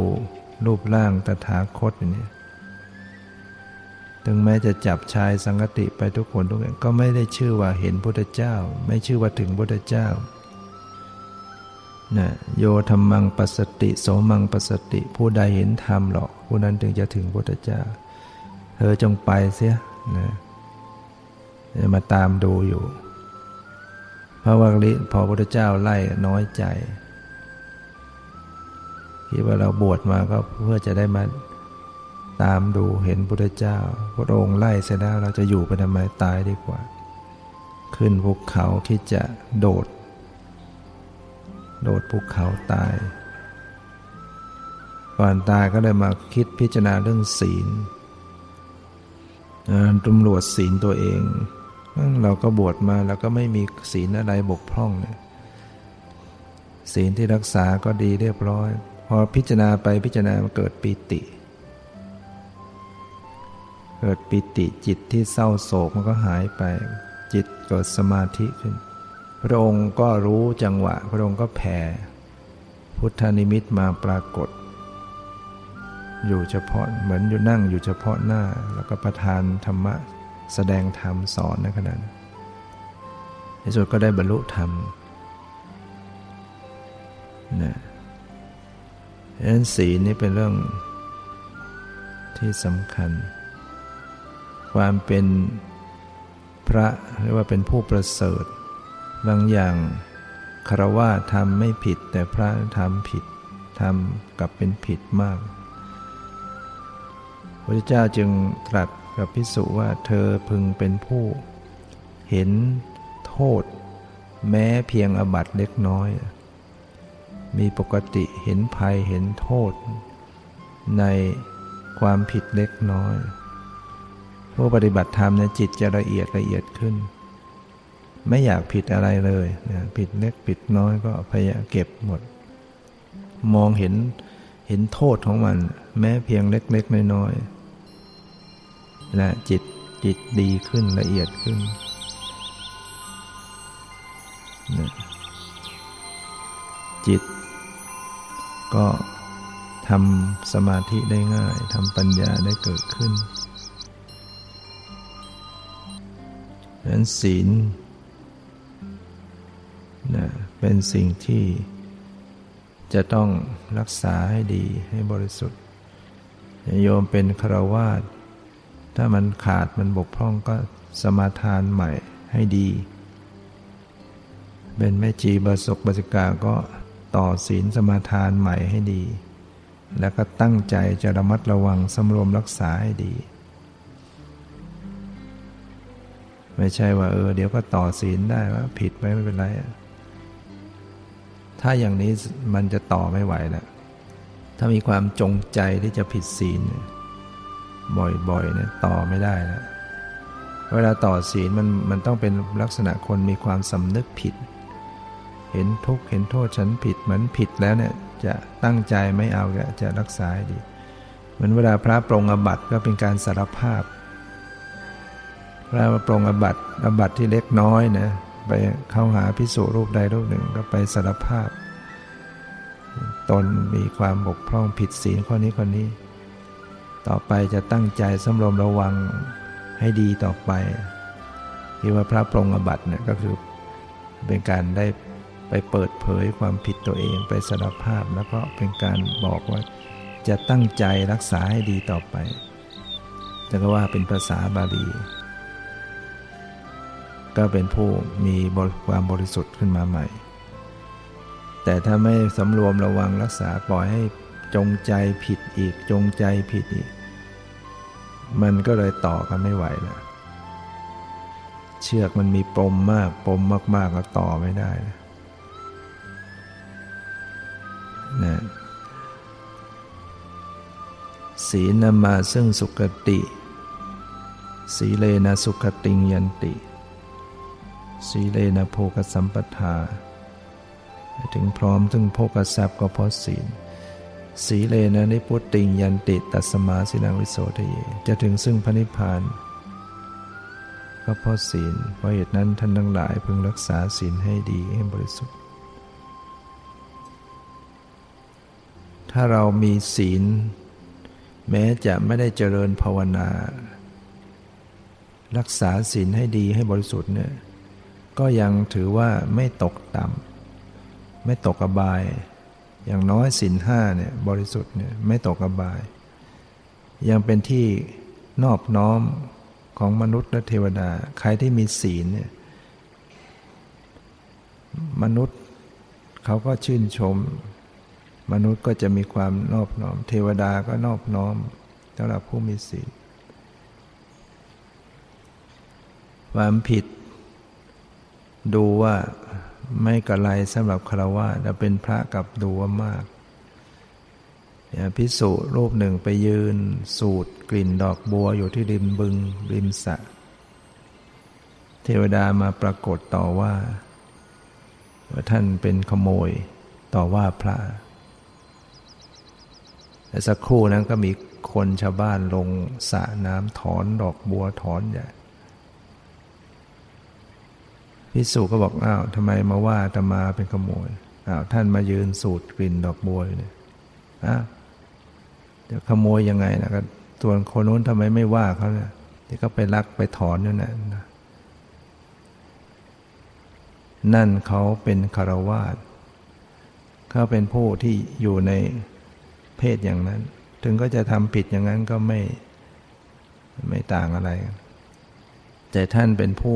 รูปร่างตถาคตนี่ถึงแม้จะจับชายสังกติไปทุกคนทุกอย่างก็ไม่ได้ชื่อว่าเห็นพุทธเจ้า ไม่ชื่อว่าถึงพุทธเจ้านะโยธรรมังปัสสติโสมังปัสสติ ผู้ใดเห็นธรรมหรอกผู้นั้นถึงจะถึงพุทธเจ้า เธอจงไปเสียนะจะมาตามดูอยู่ พระวักลิพอพุทธเจ้าไล่น้อยใจคิดว่าเราบวชมาก็เพื่อจะได้มาตามดูเห็นพุทธเจ้า พระองค์ไล่เสร็จแล้วเราจะอยู่ไปทำไมตายดีกว่า ขึ้นภูเขาคิดจะโดด โดดภูเขาตาย ก่อนตายก็เลยมาคิดพิจารณาเรื่องศีลตำรวจศีลตัวเอง เราก็บวชมาแล้วก็ไม่มีศีลอะไรบกพร่องเนี่ยศีลที่รักษาก็ดีเรียบร้อย พอพิจารณาไปพิจารณามันเกิดปิติ เกิดปิติจิตที่เศร้าโศกมันก็หายไป จิตเกิดสมาธิขึ้น พระองค์ก็รู้จังหวะ พระองค์ก็แผ่ พุทธนิมิตมาปรากฏ อยู่เฉพาะเหมือนอยู่นั่งอยู่เฉพาะหน้า แล้วก็ประทานธรรมะ แสดงธรรมสอนในขณะนั้นในสุดก็ได้บรรลุธรรมนะดังนั้นศีลนี่เป็นเรื่องที่สำคัญ ความเป็นพระเรียกว่าเป็นผู้ประเสริฐ บางอย่างคารวะทำไม่ผิด แต่พระทำผิดทำกลับเป็นผิดมากพระเจ้าจึงตรัส กับพิสุว่าเธอพึงเป็นผู้ เห็นโทษ แม้เพียงอบัตเล็กน้อย มีปกติเห็นภัยเห็นโทษ ในความผิดเล็กน้อย ผู้ปฏิบัติธรรมในจิตจะละเอียดละเอียดขึ้น ไม่อยากผิดอะไรเลยนะผิดเล็กผิดน้อยก็พยายามเก็บหมด มองเห็นเห็นโทษของมัน แม้เพียงเล็กๆน้อยๆ และจิตจิตดีขึ้นละเอียดขึ้นนะจิต ก็ทำสมาธิได้ง่ายทำปัญญาได้เกิดขึ้นดังนั้นศีลนะเป็นสิ่งที่จะต้องรักษาให้ดีให้บริสุทธิ์โยมเป็นคราวาส ถ้ามันขาดมันบกพร่องก็สมาทานใหม่ให้ดี เป็นแม่จีบาศกบาสิกาก็ต่อศีลสมาทานใหม่ให้ดี แล้วก็ตั้งใจจะระมัดระวังสำรวมรักษาให้ดี ไม่ใช่ว่าเออเดี๋ยวก็ต่อศีลได้ว่าผิดไปไม่เป็นไร ถ้าอย่างนี้มันจะต่อไม่ไหวแล้วถ้ามีความจงใจที่จะผิดศีล บ่อยๆเนี่ยต่อไม่ได้แล้วเวลาต่อศีลมันมันต้องเป็นลักษณะคนมีความสำนึกผิด เห็นทุกข์เห็นโทษฉันผิดเหมือนผิดแล้วเนี่ยจะตั้งใจไม่เอาจะรักษาดีเหมือนเวลาพระปรงอบัตก็เป็นการสารภาพ พระปรงอบัตอบัตที่เล็กน้อยนะไปเข้าหาพิสูรรูปใดรูปหนึ่งก็ไปสารภาพ ตนมีความบกพร่องผิดศีลข้อนี้ข้อนี้ ต่อไปจะตั้งใจสำรวมระวังให้ดีต่อไป ที่ว่าพระปรงอบัตเนี่ยก็คือเป็นการได้ไปเปิดเผยความผิดตัวเองไปสารภาพ แล้วก็เป็นการบอกว่าจะตั้งใจรักษาให้ดีต่อไปจะก็ว่าเป็นภาษาบาลี ก็เป็นผู้มีความบริสุทธิ์ขึ้นมาใหม่ แต่ถ้าไม่สำรวมระวังรักษาปล่อยให้จงใจผิดอีกจงใจผิดอีก มันก็เลยต่อกันไม่ไหวแล้วเชือกมันมีปมมาก ปมมากๆก็ต่อไม่ได้นะศีลนมาซึ่งสุขติ สีเลนะสุขติงยันติ สีเลนะโภกสัมปทา ถึงพร้อมถึงโภกทรัพย์ก็เพราะศีล สีเลนะนิพุตติงยันติตัสมาสินังวิโสทเย จะถึงซึ่งพระนิพพานก็เพราะศีลเพราะเหตุนั้นท่านทั้งหลายพึงรักษาศีลให้ดีให้บริสุทธิ์ ถ้าเรามีศีล แม้จะไม่ได้เจริญภาวนา รักษาศีลให้ดีให้บริสุทธิ์เนี่ยก็ยังถือว่าไม่ตกต่ำไม่ตกอบาย อย่างน้อยศีลห้าเนี่ยบริสุทธิ์เนี่ยไม่ตกอบาย ยังเป็นที่นอบน้อมของมนุษย์และเทวดา ใครที่มีศีลเนี่ยมนุษย์เขาก็ชื่นชม มนุษย์ก็จะมีความนอบน้อม เทวดาก็นอบน้อมสำหรับผู้มีศีลความผิด ดูว่า ไม่กระไรสำหรับคารวะแต่เป็นพระกับดูว่ามากพิสุรูปหนึ่งไปยืน สูดกลิ่นดอกบัวอยู่ที่ริมบึง ริมสระเทวดามาปรากฏต่อว่า ว่าท่านเป็นขโมยต่อว่าพระแต่สักครู่นั้นก็มีคนชาวบ้านลงสระน้ำถอนดอกบัวถอนใหญ่ พิสุก็บอกอ้าวทำไมมาว่าตมาเป็นขโมยอ้าวท่านมายืนสูดกลิ่นดอกบัวเนี่ยอ้าวจะขโมยยังไงนะก็ส่วนคนนู้นทำไมไม่ว่าเขาเนี่ยที่เขาไปลักไปถอนนั่นนะนั่นเขาเป็นคารวาสเขาเป็นผู้ที่อยู่ในเพศอย่างนั้น ถึงก็จะทำผิดอย่างนั้นก็ไม่ไม่ต่างอะไร แต่ท่านเป็นผู้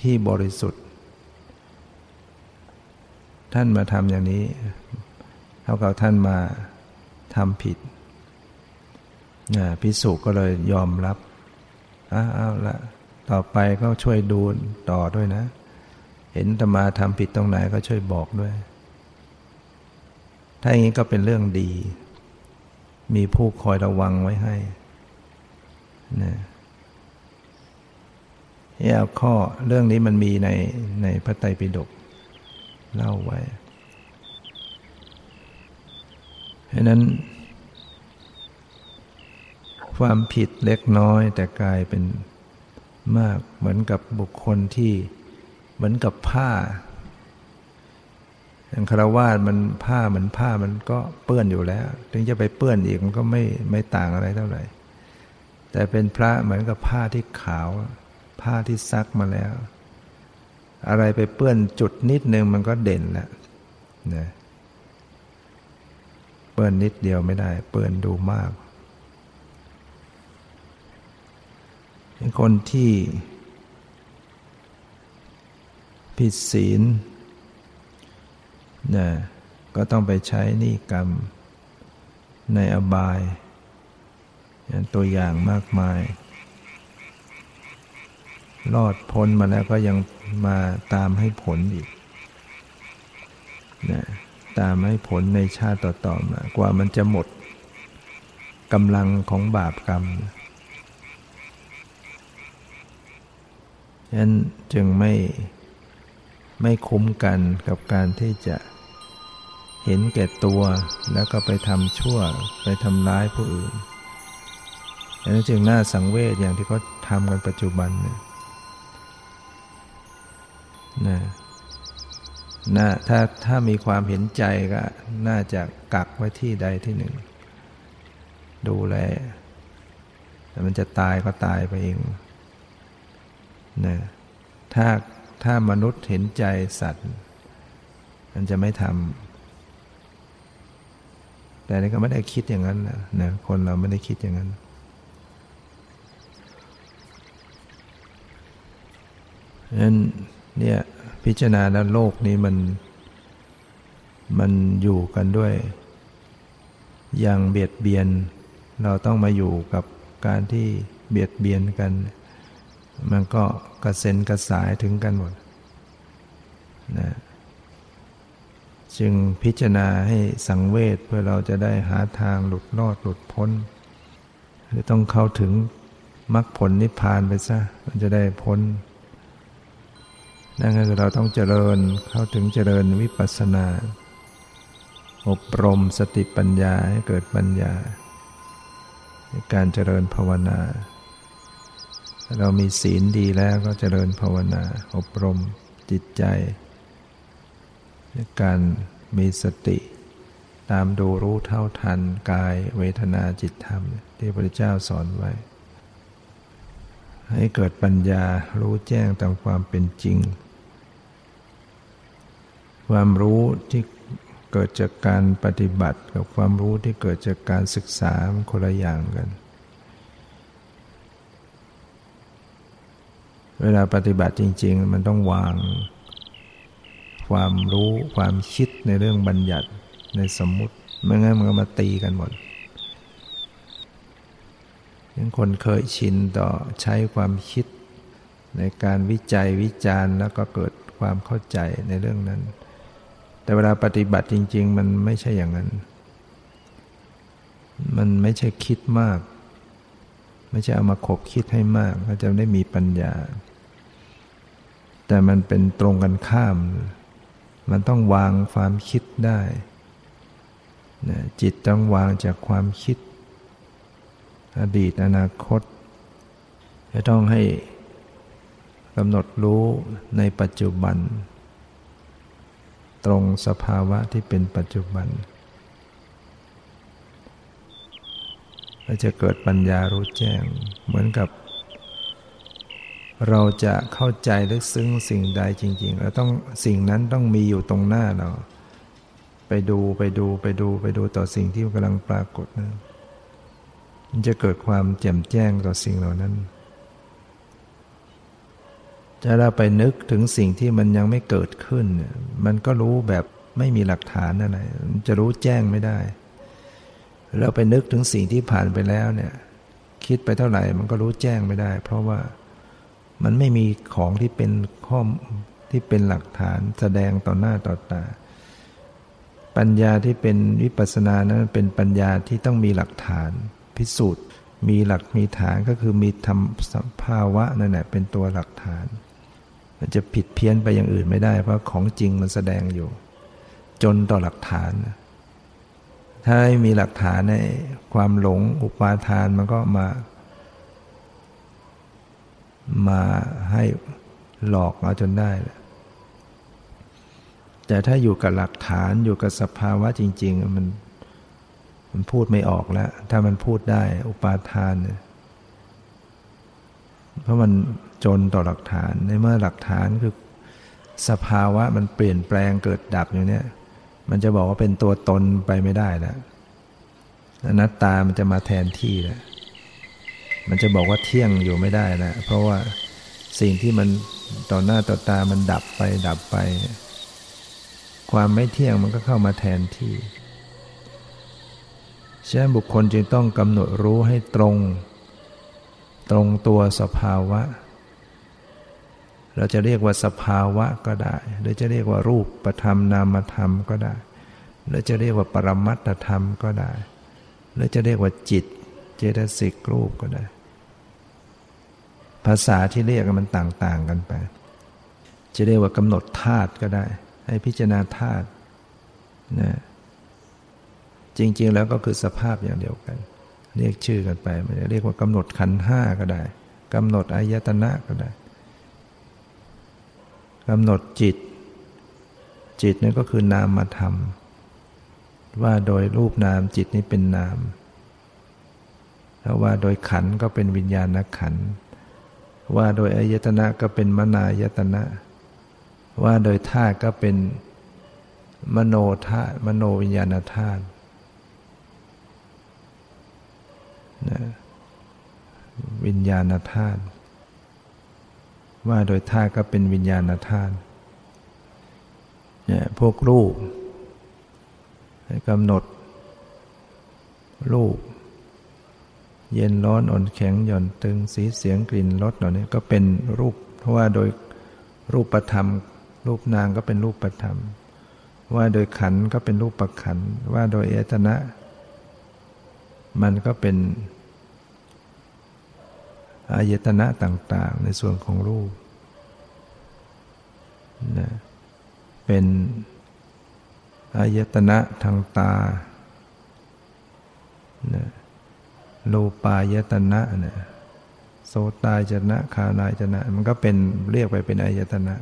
ที่บริสุทธิ์ ท่านมาทำอย่างนี้เท่ากับท่านมาทำผิดพิสุก็เลยยอมรับอ้าวละต่อไปก็ช่วยดูต่อด้วยนะ เห็นตมาทำผิดตรงไหนก็ช่วยบอกด้วย ถ้าอย่างนี้ก็เป็นเรื่องดี มีผู้คอยระวังไว้ให้นะ เอาข้อเรื่องนี้มันมีในในพระไตรปิฎกเล่าไว้เพราะนั้น ความผิดเล็กน้อยแต่กลายเป็นมากเหมือนกับบุคคลที่เหมือนกับผ้าอย่างคารวาสมันผ้าเหมือนผ้ามันก็เปื้อนอยู่แล้ว ถึงจะไปเปื้อนอีกมันก็ไม่ไม่ต่างอะไรเท่าไหร่ แต่เป็นพระเหมือนกับผ้าที่ขาว ผ้าที่ซักมาแล้ว อะไรไปเปื้อนจุดนิดนึงมันก็เด่นแล้วนะเปื้อนนิดเดียวไม่ได้ เปื้อนดูมากคนที่ผิดศีลนะก็ต้องไปใช้นี่กรรมในอบาย ตัวอย่างมากมาย รอดพ้นมาแล้วก็ยังมาตามให้ผลอีกนะตามให้ผลในชาติต่อๆมากว่ามันจะหมดกำลังของบาปกรรมฉะนั้นจึงไม่ไม่คุ้มกันกับการที่จะเห็นแก่ตัวแล้วก็ไปทำชั่วไปทำร้ายผู้อื่นฉะนั้นจึงน่าสังเวชอย่างที่เขาทำกันปัจจุบันเนี่ย นะน่าถ้าถ้ามีความเห็นใจก็น่าจะกักไว้ที่ใดที่หนึ่ง ดูแลแต่มันจะตายก็ตายไปเองนะถ้าถ้ามนุษย์เห็นใจสัตว์ มันจะไม่ทำแต่นี่ก็ไม่ได้คิดอย่างนั้นนะนะคนเราไม่ได้คิดอย่างนั้นนั้น เนี่ยพิจารณาแล้วโลกนี้มัน มันอยู่กันด้วย อย่างเบียดเบียน เราต้องมาอยู่กับการที่เบียดเบียนกัน มันก็กระเซ็นกระสายถึงกันหมดนะจึงพิจารณาให้สังเวชเพื่อเราจะได้หาทางหลุดรอดหลุดพ้น หรือต้องเข้าถึงมรรคผลนิพพานไปซะ มันจะได้พ้น นั่นก็คือเราต้องเจริญเข้าถึงเจริญวิปัสสนา อบรมสติปัญญาให้เกิดปัญญาในการเจริญภาวนา เรามีศีลดีแล้วก็เจริญภาวนา อบรมจิตใจ การมีสติ ตามดูรู้เท่าทันกายเวทนาจิตธรรม ที่พระพุทธเจ้าสอนไว้ให้เกิดปัญญารู้แจ้งตามความเป็นจริง ความรู้ที่เกิดจากการปฏิบัติ กับความรู้ที่เกิดจากการศึกษามันคนละอย่างกัน เวลาปฏิบัติจริง ๆ มันต้องวาง ความรู้ความคิดในเรื่องบัญญัติในสมมุติไม่งั้นมันก็มาตีกันหมดยังคนเคยชินต่อใช้ความคิดในการวิจัยวิจารณ์แล้วก็เกิดความเข้าใจในเรื่องนั้น แต่เวลาปฏิบัติจริง ๆ มันไม่ใช่อย่างนั้น มันไม่ใช่คิดมาก ไม่ใช่เอามาขบคิดให้มากก็จะได้มีปัญญา แต่มันเป็นตรงกันข้าม มันต้องวางความคิดได้นะจิตต้องวางจากความคิด อดีตอนาคต จะต้องให้กำหนดรู้ในปัจจุบัน ตรงสภาวะที่เป็นปัจจุบันและจะเกิดปัญญารู้แจ้ง เหมือนกับ เราจะเข้าใจลึกซึ้งสิ่งใดจริงๆเราต้องสิ่งนั้นต้องมีอยู่ตรงหน้าเรา ไปดูไปดูไปดูไปดูต่อสิ่งที่กำลังปรากฏนะมันจะเกิดความแจ่มแจ้งต่อสิ่งเหล่านั้น จะเราไปนึกถึงสิ่งที่มันยังไม่เกิดขึ้น มันก็รู้แบบไม่มีหลักฐานอะไรจะรู้แจ้งไม่ได้แล้วไปนึกถึงสิ่งที่ผ่านไปแล้วเนี่ย คิดไปเท่าไหร่มันก็รู้แจ้งไม่ได้ เพราะว่ามันไม่มีของที่เป็นข้อที่เป็นหลักฐานแสดงต่อหน้าต่อตา ปัญญาที่เป็นวิปัสสนานั้นเป็นปัญญาที่ต้องมีหลักฐาน พิสูจน์ มีหลักมีฐานก็คือมีธรรมสภาวะนั่นแหละเป็นตัวหลักฐาน มันจะผิดเพี้ยนไปอย่างอื่นไม่ได้ เพราะของจริงมันแสดงอยู่ จนต่อหลักฐาน ถ้าไม่มีหลักฐานในความหลงอุปาทานมันก็มา มาให้หลอกเอาจนได้แต่ถ้าอยู่กับหลักฐานอยู่กับสภาวะจริง ๆ มันมันพูดไม่ออกแล้ว ถ้ามันพูดได้ อุปาทานเนี่ยเพราะมัน จนต่อหลักฐาน ในเมื่อหลักฐานคือสภาวะมันเปลี่ยนแปลงเกิดดับอย่างนี้มันจะบอกว่าเป็นตัวตนไปไม่ได้แล้วอนัตตามันจะมาแทนที่แล้วมันจะบอกว่าเที่ยงอยู่ไม่ได้นะเพราะว่าสิ่งที่มันต่อหน้าต่อตามันดับไปดับไป ความไม่เที่ยงมันก็เข้ามาแทนที่ฉะนั้นบุคคลจึงต้องกำหนดรู้ให้ตรง ตรงตัวสภาวะ เราจะเรียกว่าสภาวะก็ได้ หรือจะเรียกว่ารูปประธรรมนามธรรมก็ได้ หรือจะเรียกว่าปรมัตธรรมก็ได้ หรือจะเรียกว่าจิต เจตสิกรูปก็ได้ ภาษาที่เรียกมันต่างๆกันไป จะเรียกว่ากำหนดธาตุก็ได้ ให้พิจารณาธาตุนะจริง ๆ แล้วก็คือสภาพอย่างเดียวกัน เรียกชื่อกันไป มันจะเรียกว่ากำหนดขันห้าก็ได้กำหนดอายตนะก็ได้ กำหนดจิต จิตนี่ก็คือนามธรรมว่าโดยรูปนามจิตนี้เป็นนาม แล้วว่าโดยขันก็เป็นวิญญาณขัน ว่าโดยอายตนะก็เป็นมนายตนะ ว่าโดยธาตุก็เป็นมโนธาตุมโนวิญญาณธาตุวิญญาณธาตุ ว่าโดยธาตุก็เป็นวิญญาณธาตุเนี่ยพวกรูปกำหนด รูป เย็นร้อนอ่อนแข็งหย่อนตึงสีเสียงกลิ่นรสเหล่านี้ก็เป็นรูป เพราะว่าโดยรูปประธรรม รูปนางก็เป็นรูปประธรรม ว่าโดยขันก็เป็นรูปประขันว่าโดยเอตนะ มันก็เป็น อายตนะต่างๆ ในส่วนของรูปนะเป็นอายตนะทางตานะรูปายตนะนี่ยโสตายตนะคานายตนะ มันก็เป็นเรียกไปเป็นอายตนะ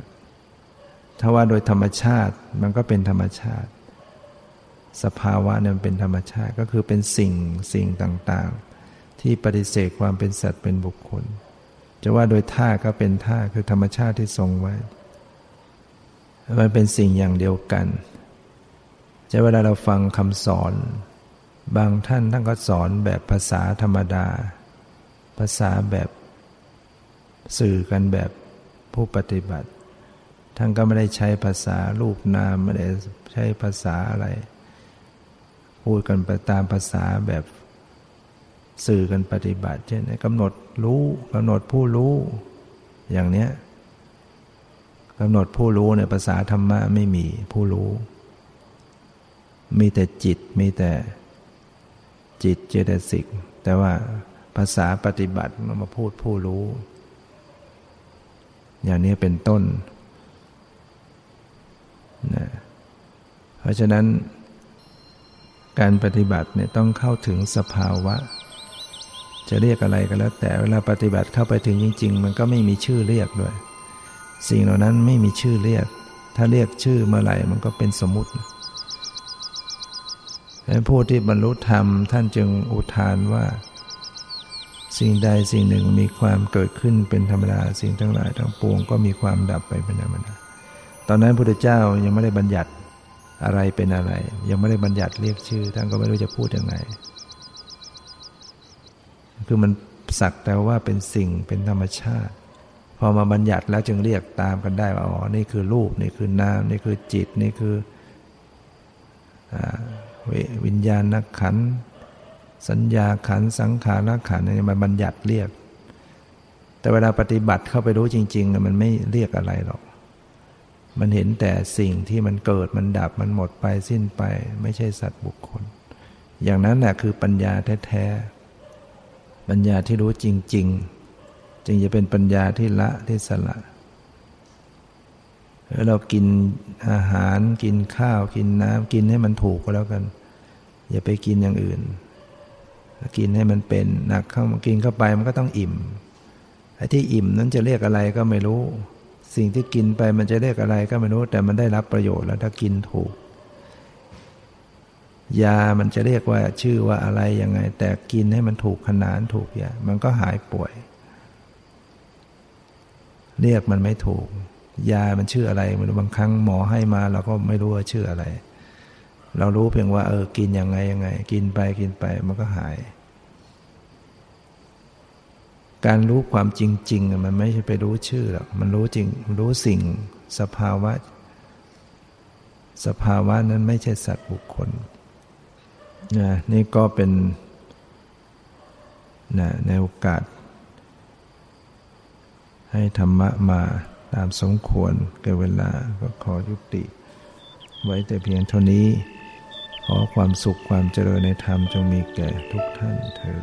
ถ้าว่าโดยธรรมชาติมันก็เป็นธรรมชาติ สภาวะเนี่ยมันเป็นธรรมชาติก็คือเป็นสิ่งสิ่งต่างๆ ที่ปฏิเสธความเป็นสัตว์เป็นบุคคล จะว่าโดยท่าก็เป็นท่าคือธรรมชาติที่ทรงไว้ มันเป็นสิ่งอย่างเดียวกันจะเวลาเราฟังคำสอน บางท่านท่านก็สอนแบบภาษาธรรมดา ภาษาแบบสื่อกันแบบผู้ปฏิบัติ ท่านก็ไม่ได้ใช้ภาษารูปนามไม่ได้ใช้ภาษาอะไร พูดกันไปตามภาษาแบบ สื่อกันปฏิบัติ เช่นกำหนดรู้กำหนดผู้รู้ อย่างเนี้ยกำหนดผู้รู้ในภาษาธรรมะไม่มีผู้รู้ มีแต่จิตมีแต่จิตเจตสิก แต่ว่าภาษาปฏิบัติมาพูดผู้รู้ อย่างนี้เป็นต้นนะเพราะฉะนั้นการปฏิบัติเนี่ยต้องเข้าถึงสภาวะ จะเรียกอะไรก็แล้ว แต่เวลาปฏิบัติเข้าไปถึงจริง ๆ มันก็ไม่มีชื่อเรียกด้วย สิ่งเหล่านั้นไม่มีชื่อเรียก ถ้าเรียกชื่อเมื่อไหร่มันก็เป็นสมมติผู้ที่บรรลุธรรมท่านจึงอุทานว่า สิ่งใดสิ่งหนึ่งมีความเกิดขึ้นเป็นธรรมดาสิ่งทั้งหลายทั้งปวงก็มีความดับไปเป็นธรรมดาตอนนั้นพระพุทธเจ้ายังไม่ได้บัญญัติอะไรเป็นอะไร ยังไม่ได้บัญญัติเรียกชื่อท่านก็ไม่รู้จะพูดยังไง คือมันสักแต่ว่าเป็นสิ่งเป็นธรรมชาติ พอมาบัญญัติแล้วจึงเรียกตามกันได้ว่าอ๋อนี่คือรูปนี่คือนามนี่คือจิตนี่คือวิญญาณขันสัญญาขันสังขารขันนี่มันบัญญัติเรียก แต่เวลาปฏิบัติเข้าไปรู้จริง ๆ มันไม่เรียกอะไรหรอก มันเห็นแต่สิ่งที่มันเกิดมันดับมันหมดไปสิ้นไป ไม่ใช่สัตว์บุคคล อย่างนั้นแหละคือปัญญาแท้ๆ ปัญญาที่รู้จริง ๆ จึงจะเป็นปัญญาที่ละที่สละเรากินอาหารกินข้าวกินน้ำกินให้มันถูกก็แล้วกัน อย่าไปกินอย่างอื่น กินให้มันเป็นหนักเข้ามากินเข้าไปมันก็ต้องอิ่มไอ้ที่อิ่มนั้นจะเรียกอะไรก็ไม่รู้ สิ่งที่กินไปมันจะเรียกอะไรก็ไม่รู้ แต่มันได้รับประโยชน์แล้วถ้ากินถูก ยามันจะเรียกว่าชื่อว่าอะไรยังไง แต่กินให้มันถูกขนานถูกยา มันก็หายป่วย เรียกมันไม่ถูก ยามันชื่ออะไรมันบางครั้งหมอให้มาเราก็ไม่รู้ว่าชื่ออะไร เรารู้เพียงว่า เออ กินยังไงยังไง กินไปกินไปมันก็หาย การรู้ความจริง ๆ มันไม่ใช่ไปรู้ชื่อหรอกมันรู้จริง รู้สิ่งสภาวะ สภาวะนั้นไม่ใช่สัตว์บุคคล นะนี่ก็เป็นนะในโอกาส ให้ธรรมะมาตามสมควรเกิดเวลาก็ขอยุติ ไว้แต่เพียงเท่านี้ ขอความสุขความเจริญในธรรมจงมีแก่ทุกท่านเธอ